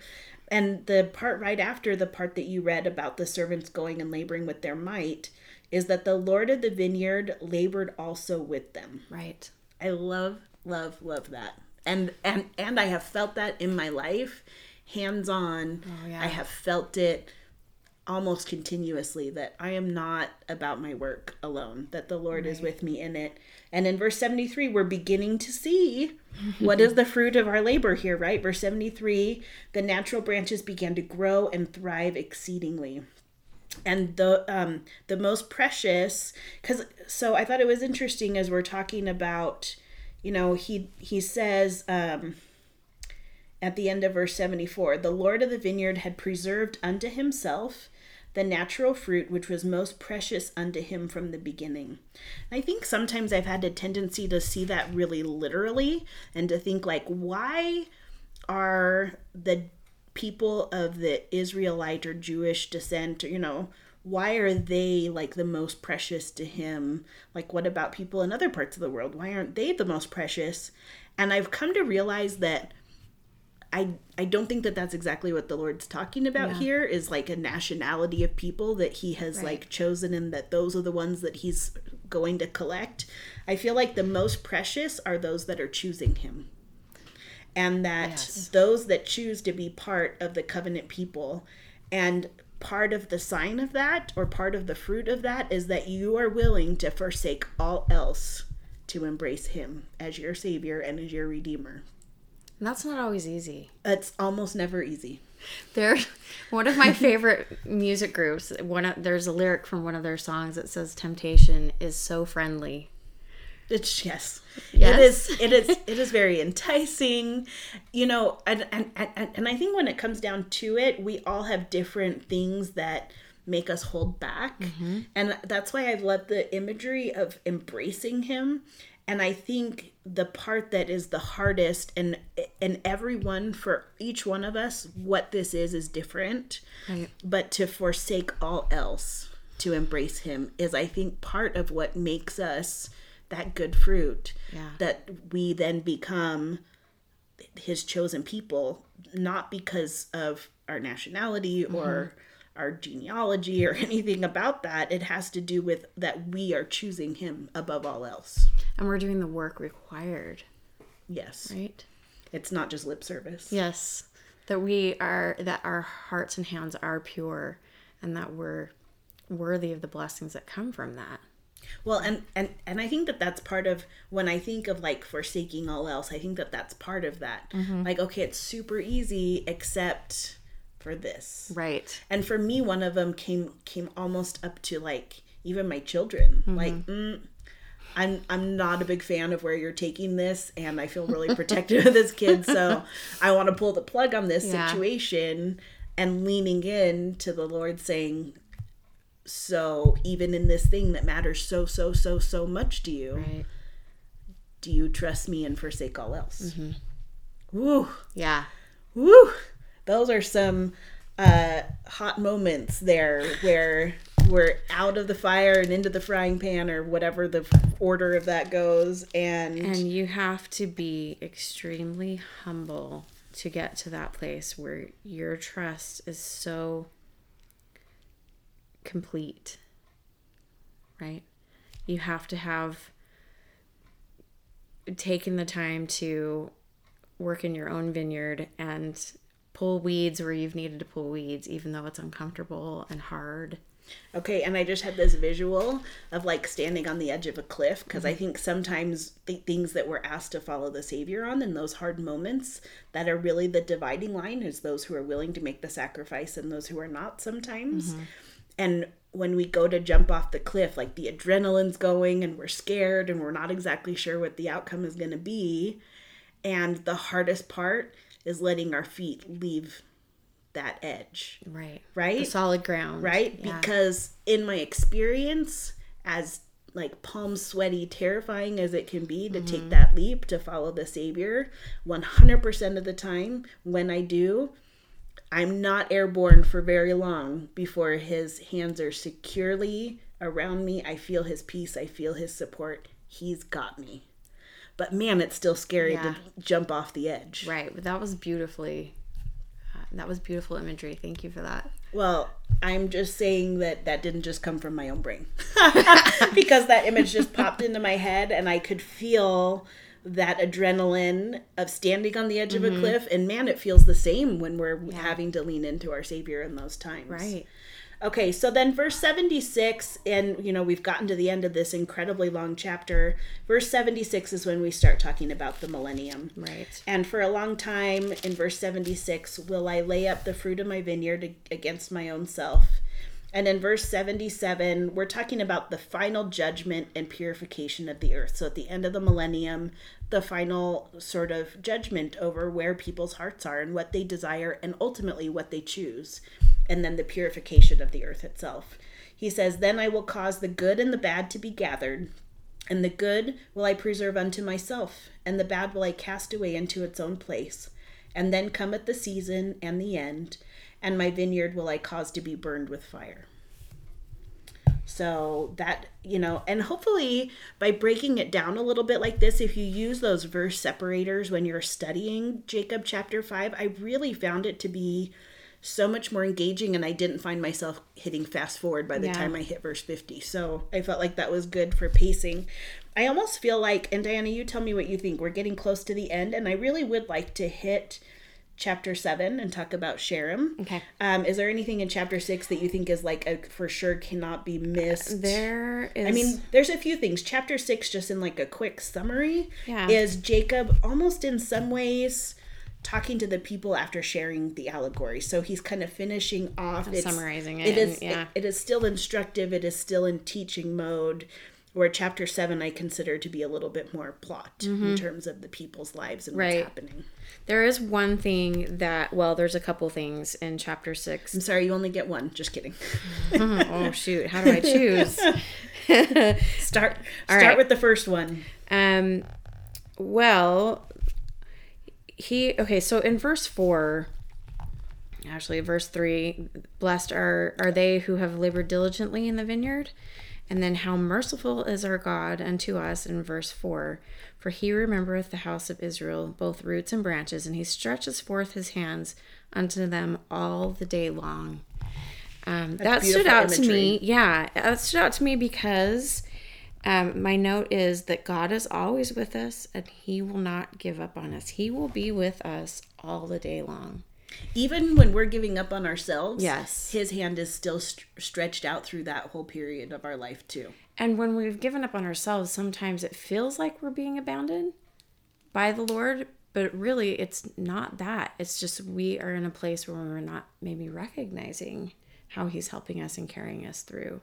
And the part right after the part that you read about the servants going and laboring with their might is that the lord of the vineyard labored also with them. Right. I love love love that. And and and i have felt that in my life hands on. Oh, yeah. i have felt it almost continuously that I am not about my work alone, that the Lord is with me in it. And in verse 73, we're beginning to see what is the fruit of our labor here, right? Verse 73 the natural branches began to grow and thrive exceedingly. And the um the most precious cuz so I thought it was interesting as we're talking about you know he he says um at the end of verse 74 the lord of the vineyard had preserved unto himself the natural fruit which was most precious unto him from the beginning. I think sometimes i've had a tendency to see that really literally and to think like why are the people of the israelite or jewish descent you know why are they like the most precious to him? Like what about people in other parts of the world? Why aren't they the most precious? And i've come to realize that I I don't think that that's exactly what the Lord's talking about Yeah. here is like a nationality of people that he has Right. like chosen and that those are the ones that he's going to collect. I feel like the most precious are those that are choosing him. And that Yes. those that choose to be part of the covenant people and part of the sign of that or part of the fruit of that is that you are willing to forsake all else to embrace him as your savior and as your redeemer. And that's not always easy It's almost never easy. They're one of my favorite *laughs* music groups. One of, there's a lyric from one of their songs that says "Temptation is so friendly." It's yes. Yes. It is it is it is very enticing. You know, and, and and and I think when it comes down to it, we all have different things that make us hold back. Mm-hmm. And that's why I love the imagery of embracing him. And I think the part that is the hardest and and everyone for each one of us what this is is different. Right. But to forsake all else to embrace him is I think part of what makes us that good fruit Yeah. that we then become his chosen people not because of our nationality or mm-hmm. Our genealogy or *laughs* anything about that it has to do with that we are choosing him above all else And we're doing the work required, yes right? it's not just lip service Yes. That we are that our hearts and hands are pure and that we're worthy of the blessings that come from that. well and and and i think that that's part of when i think of like forsaking all else i think that that's part of that mm-hmm. like okay it's super easy except for this Right. and for me one of them came came almost up to like even my children like mm, i'm i'm not a big fan of where you're taking this and i feel really protective of this kid so *laughs* i want to pull the plug on this Yeah. situation and leaning in to the lord saying so even in this thing that matters so so so so much to you Right. do you trust me and forsake all else Woo. Yeah. Woo! Those are some uh, hot moments there where we're out of the fire and into the frying pan or whatever the order of that goes and And you have to be extremely humble to get to that place where your trust is so complete. Right? You have to have taken the time to work in your own vineyard and pull weeds where you've needed to pull weeds, even though it's uncomfortable and hard. Okay, and I just had this visual of like standing on the edge of a cliff because I mm-hmm. think sometimes the things that we're asked to follow the Savior on in those hard moments that are really the dividing line is those who are willing to make the sacrifice and those who are not sometimes. Mm-hmm. And when we go to jump off the cliff, like the adrenaline's going and we're scared and we're not exactly sure what the outcome is going to be. And the hardest part is letting our feet leave that edge, Right. right? The solid ground. right? Yeah. Because in my experience, as like palm sweaty, terrifying as it can be to Mm-hmm. take that leap to follow the Savior, 100% of the time when I do, I'm not airborne for very long before his hands are securely around me. I feel his peace, I feel his support. He's got me. But man, it's still scary Yeah. to jump off the edge. Right. But that was beautifully. Uh, that was beautiful imagery. Thank you for that. Well, I'm just saying that that didn't just come from my own brain. *laughs* because that image just popped into my head and I could feel that adrenaline of standing on the edge Mm-hmm. of a cliff. And man, it feels the same when we're having to lean into our Savior in those times. Right. Okay, so then verse 76, and you know, we've gotten to the end of this incredibly long chapter. Verse 76 is when we start talking about the millennium. Right. And for a long time, in verse 76, will I lay up the fruit of my vineyard against my own self? And in verse 77, we're talking about the final judgment and purification of the earth. So at the end of the millennium, the final sort of judgment over where people's hearts are and what they desire and ultimately what they choose. And then the purification of the earth itself. He says, Then I will cause the good and the bad to be gathered, and the good will I preserve unto myself, and the bad will I cast away into its own place. And then cometh the season and the end, and my vineyard will I cause to be burned with fire. So that, you know, and hopefully by breaking it down a little bit like this, if you use those verse separators when you're studying Jacob chapter 5, I really found it to be so much more engaging and I didn't find myself hitting fast forward by the Yeah. time I hit verse 50. So I felt like that was good for pacing. I almost feel like, and Diana, you tell me what you think. We're getting close to the end, and I really would like to hit chapter 7 and talk about Sherem. Okay. Um, is there anything in chapter 6 that you think is like a for sure cannot be missed? There is. I mean, there's a few things. Chapter six, just in like a quick summary, Yeah. is Jacob almost in some ways talking to the people after sharing the allegory. So he's kind of finishing off, it's- summarizing it It is, and- yeah. it, it is still instructive. It is still in teaching mode. Where chapter seven, I consider to be a little bit more plot in terms of the people's lives and Mm-hmm. Right. what's happening. there is one thing that. Well, there's a couple things in chapter six. I'm sorry, you only get one. Just kidding. *laughs* oh shoot! How do I choose? *laughs* Start start right. with the first one. Um, well, he okay. So in verse four, actually, verse three, blessed are are they who have labored diligently in the vineyard, and then how merciful is our God unto us in verse four. For he remembereth the house of Israel, both roots and branches, and he stretches forth his hands unto them all the day long. Um, that stood out to me. Yeah, that stood out to me because um, my note is that God is always with us and He will not give up on us. He will be with us all the day long. Even when we're giving up on ourselves, Yes. his hand is still st- stretched out through that whole period of our life too. And when we've given up on ourselves, sometimes it feels like we're being abandoned by the Lord, but really it's not that. It's just we are in a place where we're not maybe recognizing how He's helping us and carrying us through.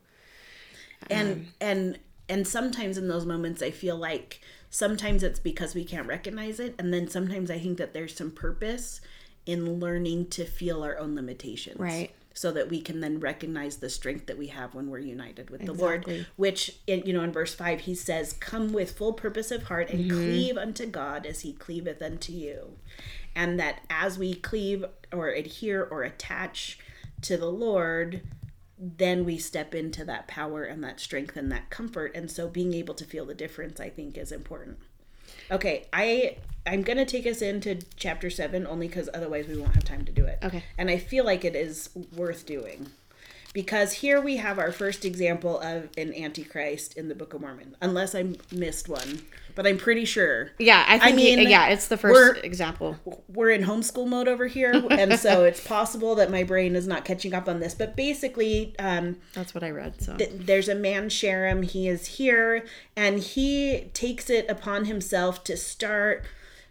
And and and sometimes in those moments I feel like sometimes it's because we can't recognize it and then sometimes I think that there's some purpose in learning to feel our own limitations. Right. So that we can then recognize the strength that we have when we're united with the Exactly. Lord, which in, you know in verse 5 he says, "Come with full purpose of heart and mm-hmm. cleave unto God as he cleaveth unto you." And that as we cleave or adhere or attach to the Lord, then we step into that power and that strength and that comfort. And so being able to feel the difference, I think, is important. Okay, I I'm gonna take us into chapter seven only because otherwise we won't have time to do it. Okay. And I feel like it is worth doing because here we have our first example of an antichrist in the Book of Mormon, unless I missed one, but I'm pretty sure. Yeah, I think mean, yeah, it's the we're- first example. We're in homeschool mode over here, *laughs* and so it's possible that my brain is not catching up on this. But basically, um, That's what I read. So th- there's a man Sherem. He is here, and he takes it upon himself to start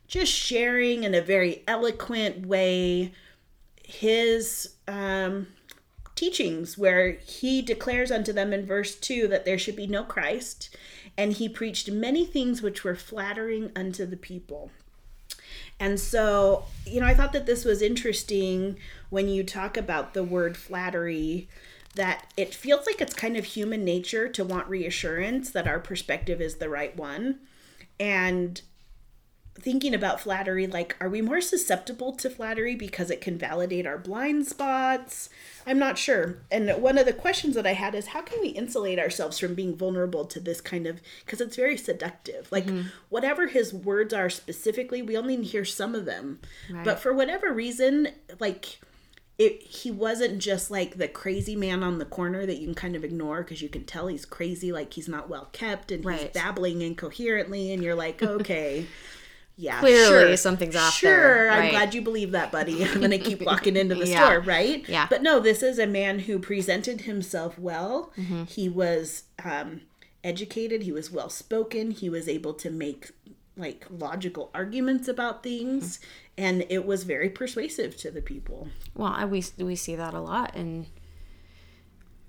just sharing in a very eloquent way his um, teachings, where he declares unto them in verse two that there should be no Christ, and he preached many things which were flattering unto the people. And so, you know, I thought that this was interesting when you talk about the word flattery, that it feels like it's kind of human nature to want reassurance that our perspective is the right one. And thinking about flattery, like, are we more susceptible to flattery because it can validate our blind spots? I'm not sure. And one of the questions that I had is how can we insulate ourselves from being vulnerable to this kind of, because it's very seductive. Like, mm-hmm. whatever his words are specifically, we only hear some of them. But for whatever reason, like, it, he wasn't just like the crazy man on the corner that you can kind of ignore because you can tell he's crazy, like he's not well kept and he's babbling incoherently, and you're like, *laughs* okay, yeah, Clearly sure. something's off Sure, there, I'm glad you believe that, buddy. *laughs* I'm gonna keep *laughs* walking into the Yeah. store, right? Yeah. But no, this is a man who presented himself well. Mm-hmm. He was um, educated. He was well spoken. He was able to make like logical arguments about things, Mm-hmm. and it was very persuasive to the people. well, I, we we see that a lot in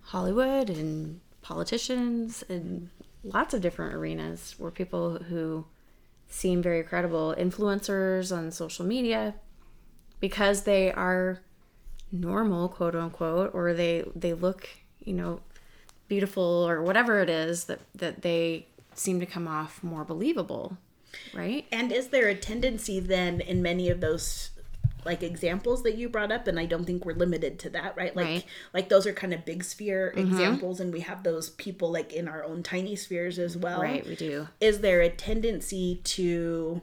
Hollywood and politicians and lots of different arenas where people who seem very credible influencers on social media because they are normal quote unquote or they they look you know beautiful or whatever it is that that they seem to come off more believable right? And is there a tendency then in many of those like examples that you brought up and I don't think we're limited to that, right? Like Right. like those are kind of big sphere mm-hmm. examples and we have those people like in our own tiny spheres as well. right we do Is there a tendency to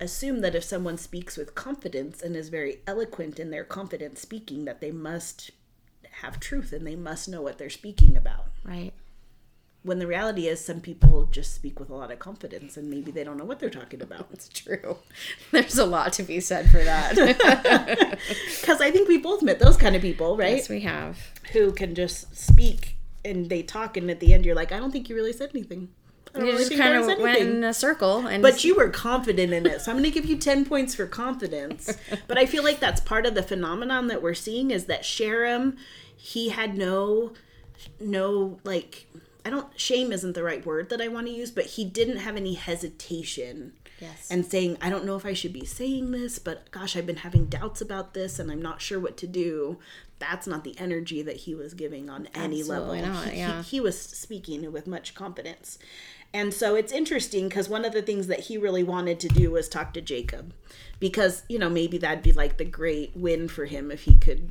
assume that if someone speaks with confidence and is very eloquent in their confident speaking that they must have truth and they must know what they're speaking about? right When the reality is some people just speak with a lot of confidence and maybe they don't know what they're talking about. It's true. *laughs* There's a lot to be said for that. *laughs* Because I think we both met those kind of people, right? yes, we have. Who can just speak and they talk, and at the end you're like, I don't think you really said anything. You really just kind of went in a circle, and But you were confident in it, so I'm going to give you 10 points for confidence. *laughs* but I feel like that's part of the phenomenon that we're seeing is that Sherem, he had no, no, like, I don't, shame isn't the right word that I want to use, but he didn't have any hesitation yes, and saying, I don't know if I should be saying this, but gosh, I've been having doubts about this and I'm not sure what to do. That's not the energy that he was giving on any Absolutely level. not, He- yeah. he, he was speaking with much confidence. And so it's interesting because one of the things that he really wanted to do was talk to Jacob because, you know, maybe that'd be like the great win for him if he could,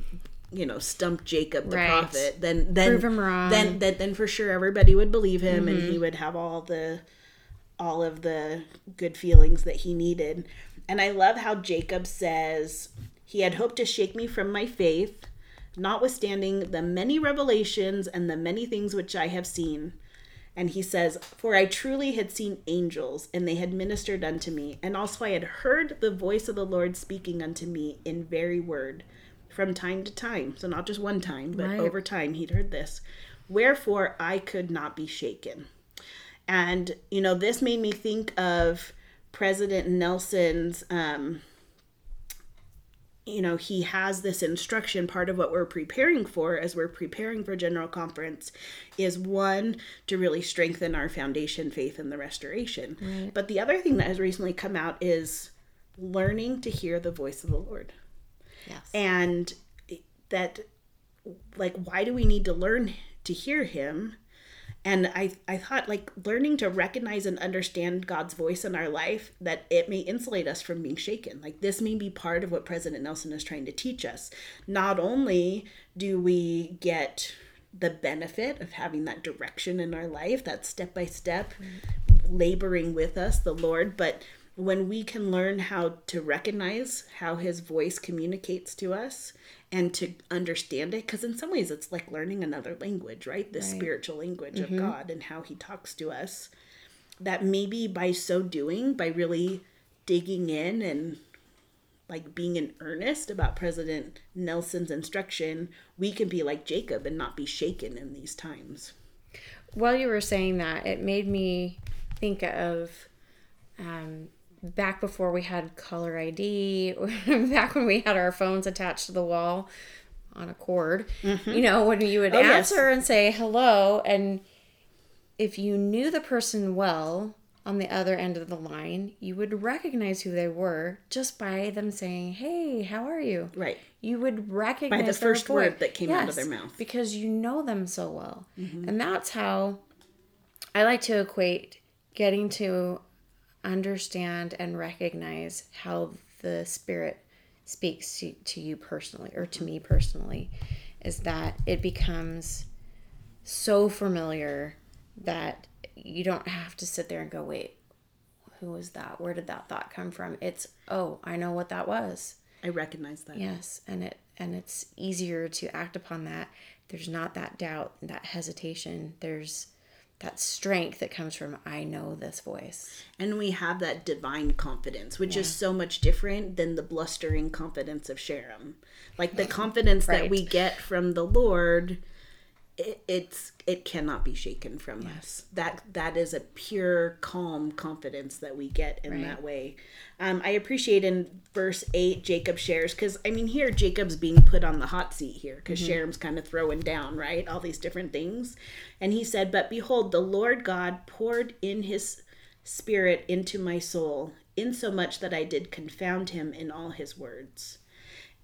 you know, stump Jacob the Right. prophet. Then then Prove him wrong. then then then for sure everybody would believe him and Mm-hmm. he would have all the all of the good feelings that he needed. And I love how Jacob says, He had hoped to shake me from my faith, notwithstanding the many revelations and the many things which I have seen. And he says, For I truly had seen angels, and they had ministered unto me. And also I had heard the voice of the Lord speaking unto me in very word from time to time. So not just one time, but Right. over time he'd heard this. Wherefore I could not be shaken. And, you know, this made me think of President Nelson's, um, you know, he has this instruction. Part of what we're preparing for as we're preparing for General Conference is one, to really strengthen our foundation faith in the restoration. But the other thing that has recently come out is learning to hear the voice of the Lord yes, and that like why do we need to learn to hear him? And i i thought like learning to recognize and understand god's voice in our life that it may insulate us from being shaken. Like this may be part of what president nelson is trying to teach us. Not only do we get the benefit of having that direction in our life, that step by step laboring with us, the Lord. But when we can learn how to recognize how his voice communicates to us and to understand it, because in some ways it's like learning another language, right? The right. spiritual language mm-hmm. of God and how he talks to us. That maybe by so doing, by really digging in and like being in earnest about President Nelson's instruction, we can be like Jacob and not be shaken in these times. While you were saying that, it made me think of um, back before we had caller ID, *laughs* back when we had our phones attached to the wall on a cord, mm-hmm. you know, when you would oh, answer yes. and say hello, and if you knew the person well, on the other end of the line, you would recognize who they were just by them saying, "Hey, how are you?" Right. You would recognize by the first word that came yes, out of their mouth because you know them so well, mm-hmm. and that's how I like to equate getting to understand and recognize how the Spirit speaks to, to you personally or to me personally, is that it becomes so familiar that you don't have to sit there and go, wait, who was that? Where did that thought come from? It's, oh, I know what that was. I recognize that. Yes, and it and it's easier to act upon that. There's not that doubt, that hesitation. There's that strength that comes from I know this voice. And we have that divine confidence, which yeah. is so much different than the blustering confidence of Sherem. Like the confidence right. that we get from the Lord it, it's it cannot be shaken from yes. us. That that is a pure, calm confidence that we get in right. that way. Um, I appreciate in verse eight, Jacob shares because I mean here Jacob's being put on the hot seat here because mm-hmm. Sherem's kind of throwing down right all these different things, and he said, "But behold, the Lord God poured in His Spirit into my soul, insomuch that I did confound him in all his words."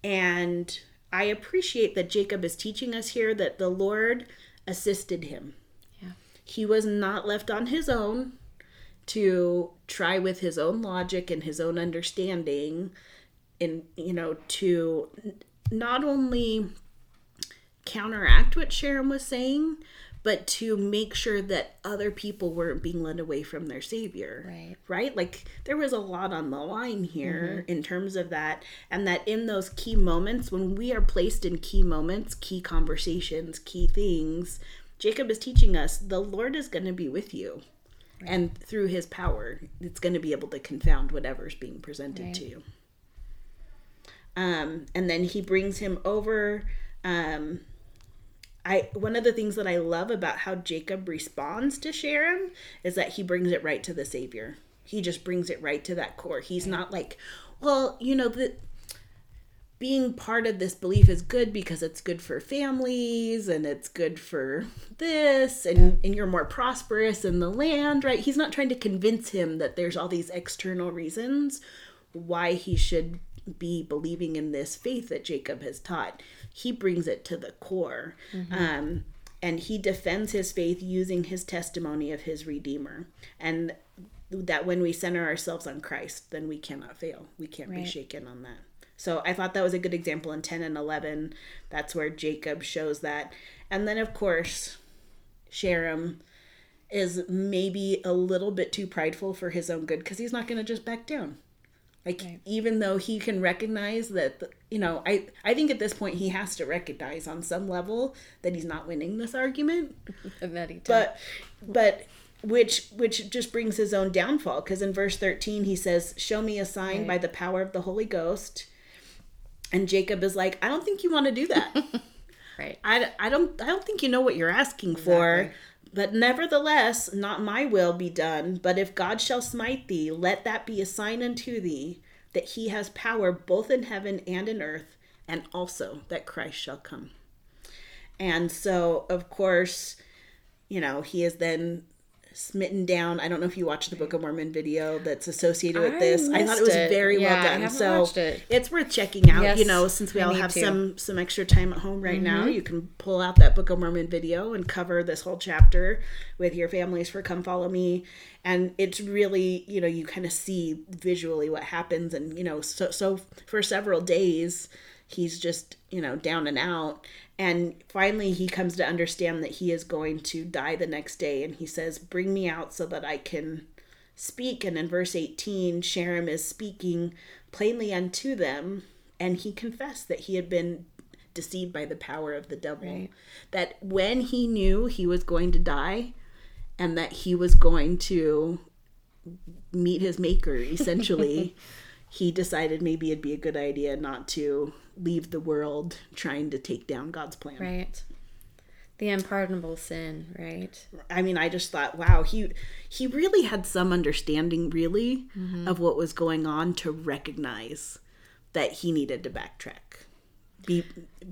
And I appreciate that Jacob is teaching us here that the Lord assisted him. Yeah. He was not left on his own to try with his own logic and his own understanding and you know to not only counteract what Sherem was saying, but to make sure that other people weren't being led away from their savior right right like there was a lot on the line here mm-hmm. in terms of that and that in those key moments when we are placed in key moments key conversations key things jacob is teaching us the lord is going to be with you right. and through his power it's going to be able to confound whatever's being presented right. to you um and then he brings him over um I one of the things that I love about how Jacob responds to Sherem is that he brings it right to the Savior. He just brings it right to that core. He's not like, well, you know, that being part of this belief is good because it's good for families and it's good for this and, and you're more prosperous in the land, right? He's not trying to convince him that there's all these external reasons why he should be believing in this faith that Jacob has taught he brings it to the core. Mm-hmm. Um, and he defends his faith using his testimony of his Redeemer. And that when we center ourselves on Christ, then we cannot fail. We can't right. be shaken on that. So I thought that was a good example in 10 and 11. That's where Jacob shows that. And then, of course, Sherem is maybe a little bit too prideful for his own good because he's not going to just back down. Like right. even though he can recognize that you know, I I think at this point he has to recognize on some level that he's not winning this argument. *laughs* but but which which just brings his own downfall because in verse 13 he says, "Show me a sign right. by the power of the Holy Ghost." And Jacob is like, "I don't think you want to do that." *laughs* right. I, I don't I don't think you know what you're asking exactly. But nevertheless, not my will be done, but if God shall smite thee, let that be a sign unto thee that he has power both in heaven and in earth, and also that Christ shall come. And so, of course, you know, he is then smitten down. I don't know if you watched the Book of Mormon video that's associated with this. I, I thought it was it. very yeah, well done. so it. it's worth checking out. Yes, you know, since we I all have to. some some extra time at home right mm-hmm. now, you can pull out that Book of Mormon video and cover this whole chapter with your families for Come Follow Me. And it's really, you know, you kind of see visually what happens, and you know, so so for several days he's just, you know, down and out. And finally, he comes to understand that he is going to die the next day. And he says, Bring me out so that I can speak. And in verse 18, Sherem is speaking plainly unto them. And he confessed that he had been deceived by the power of the devil. Right. That when he knew he was going to die and that he was going to meet his maker, *laughs* essentially, he decided maybe it'd be a good idea not to leave the world trying to take down God's plan. Right. The unpardonable sin, right? I mean, I just thought, wow, he he really had some understanding, really, mm-hmm. of what was going on to recognize that he needed to backtrack, be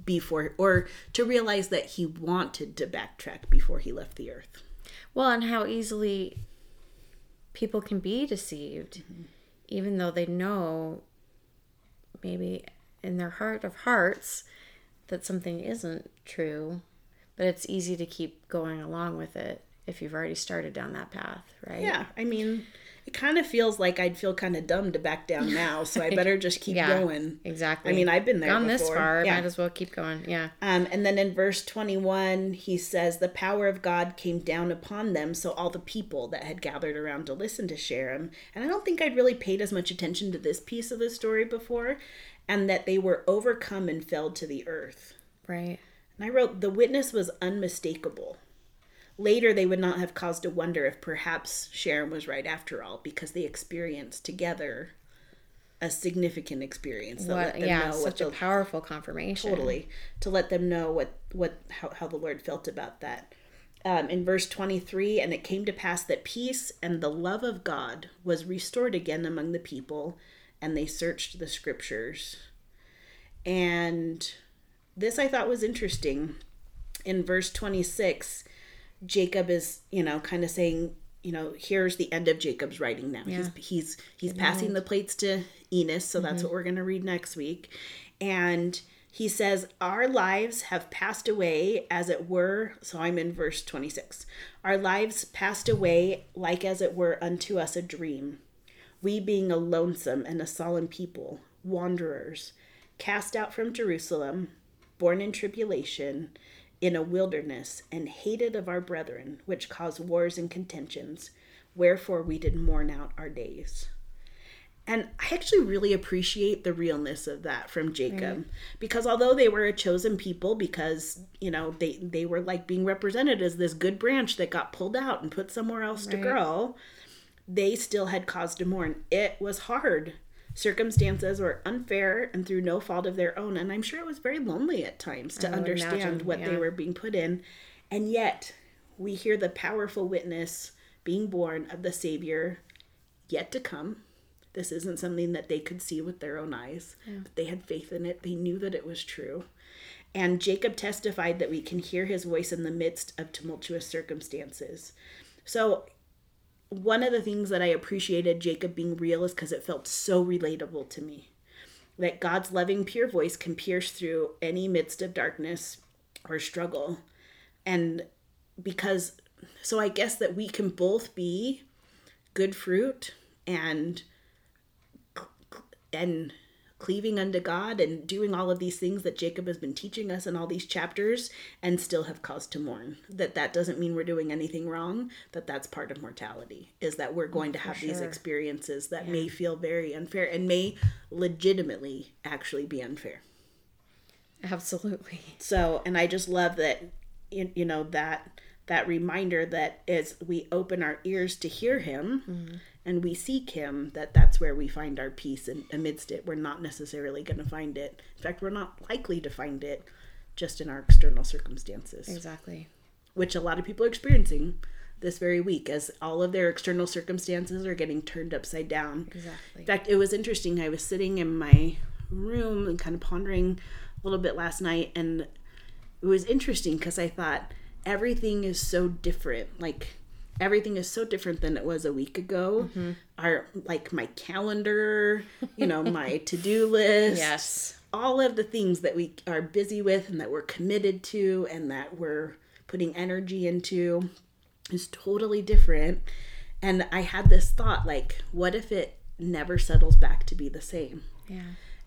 before, or to realize that he wanted to backtrack before he left the earth. Well, and how easily people can be deceived, mm-hmm. Even though they know maybe in their heart of hearts that something isn't true, but it's easy to keep going along with it if you've already started down that path, right? Yeah, I mean, it kind of feels like I'd feel kind of dumb to back down *laughs* now, so I better just keep Yeah. going. Exactly. I mean, I've been there gone this far, Yeah. might as well keep going. Yeah. Um, and then in verse 21, he says, The power of God came down upon them, so all the people that had gathered around to listen to Sherem. And I don't think I'd really paid as much attention to this piece of the story before, and that they were overcome and fell to the earth. Right. And I wrote, The witness was unmistakable. Later, they would not have cause to wonder if perhaps Sherem was right after all, because they experienced together a significant experience that let them yeah, know what such a powerful confirmation. totally. To let them know what what how, how the lord felt about that. Um, in verse 23 and it came to pass that peace and the love of god was restored again among the people and they searched the scriptures. And this i thought was interesting. In verse 26 jacob is you know kind of saying you know here's the end of jacob's writing now. He's he's he's passing the plates to enos so that's what mm-hmm. we're going to read next week. And he says our lives have passed away as it were so i'm in verse 26 our lives passed away like as it were unto us a dream. We being a lonesome and a solemn people wanderers cast out from jerusalem born in tribulation in a wilderness and hated of our brethren which cause wars and contentions wherefore we did mourn out our days and I actually really appreciate the realness of that from Jacob because although they were a chosen people because you know they they were like being represented as this good branch that got pulled out and put somewhere else to grow, they still had cause to mourn. It was hard. Circumstances were unfair and through no fault of their own and I'm sure it was very lonely at times to understand imagine, what they were being put in. And yet we hear the powerful witness being borne of the savior yet to come. This isn't something that they could see with their own eyes, but they had faith in it. They knew that it was true. And Jacob testified that we can hear his voice in the midst of tumultuous circumstances. So, one of the things that I appreciated Jacob being real is because it felt so relatable to me. That God's loving, pure voice can pierce through any midst of darkness or struggle. And because, so I guess that we can both be good fruit and and cleaving unto God and doing all of these things that Jacob has been teaching us in all these chapters and still have cause to mourn. That that doesn't mean we're doing anything wrong, that that's part of mortality. Is that we're going to have these experiences that may feel very unfair and may legitimately actually be unfair. Absolutely. So, and I just love that you, you know that that reminder that as we open our ears to hear him mm-hmm. And we seek him that that's where we find our peace and amidst it we're not necessarily going to find it in fact we're not likely to find it just in our external circumstances Exactly. which a lot of people are experiencing this very week as all of their external circumstances are getting turned upside down Exactly. in fact, it was interesting. I was sitting in my room and kind of pondering a little bit last night, and it was interesting because I thought everything is so different. Like everything is so different than it was a week ago. Mm-hmm. Our like my calendar, you know, my *laughs* to do list, Yes. all of the things that we are busy with and that we're committed to and that we're putting energy into is totally different. And I had this thought like, what if it never settles back to be the same? Yeah.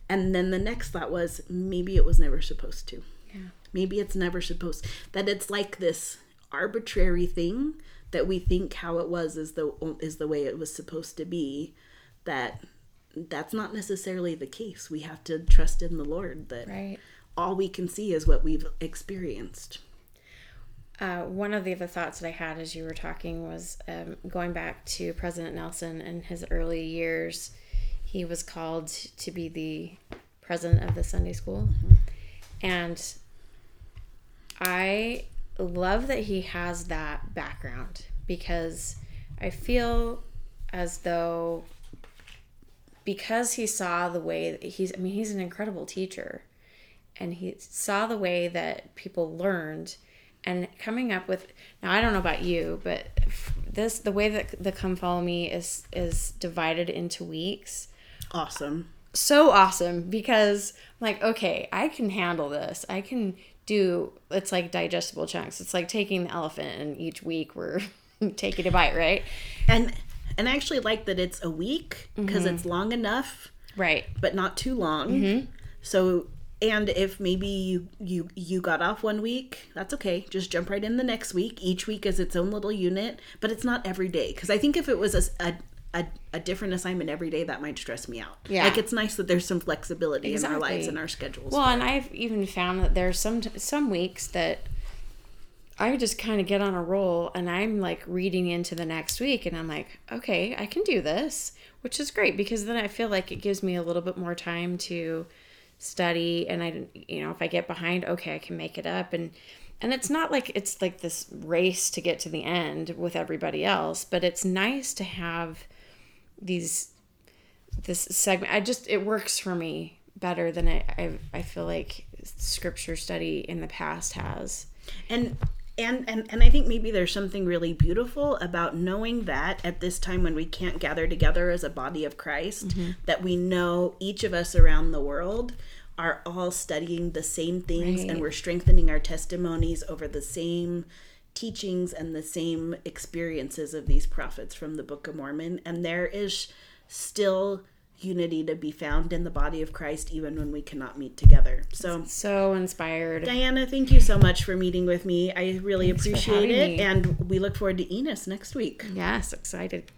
And then the next thought was maybe it was never supposed to. Yeah. Maybe it's never supposed that it's like this arbitrary thing that we think how it was is the is the way it was supposed to be that that's not necessarily the case. We have to trust in the Lord that Right. all we can see is what we've experienced. Uh, one of the other thoughts that I had as you were talking was um, going back to President Nelson in his early years. He was called to be the president of the Sunday school. And I love that he has that background because I feel as though because he saw the way that he's I mean he's an incredible teacher and he saw the way that people learned and coming up with now I don't know about you but this the way that the come follow me is is divided into weeks Awesome. so awesome because I'm like okay I can handle this I can do it's like digestible chunks it's like taking the elephant and each week we're *laughs* taking a bite right And and I actually like that it's a week because it's mm-hmm. long enough right but not too long. Mm-hmm. So and if maybe you you you got off one week, that's okay. Just jump right in the next week. Each week is its own little unit, but it's not every day. Because I think if it was a, a a, a different assignment every day, that might stress me out. Yeah. like it's nice that there's some flexibility in our lives and our schedules. Well, and I've even found that there's some some weeks that I just kind of get on a roll and I'm like reading into the next week and I'm like, okay, I can do this, which is great because then I feel like it gives me a little bit more time to study and I you know, if I get behind, okay, I can make it up and and it's not like it's like this race to get to the end with everybody else, but it's nice to have these this segment i just it works for me better than I, I i feel like scripture study in the past has. And and and and I think maybe there's something really beautiful about knowing that at this time when we can't gather together as a body of Christ, mm-hmm. that we know each of us around the world are all studying the same things and we're strengthening our testimonies over the same teachings and the same experiences of these prophets from the Book of Mormon and there is still unity to be found in the body of Christ even when we cannot meet together. So so inspired Diana, thank you so much for meeting with me. I really Thanks appreciate it. me. And we look forward to Enos next week. yes excited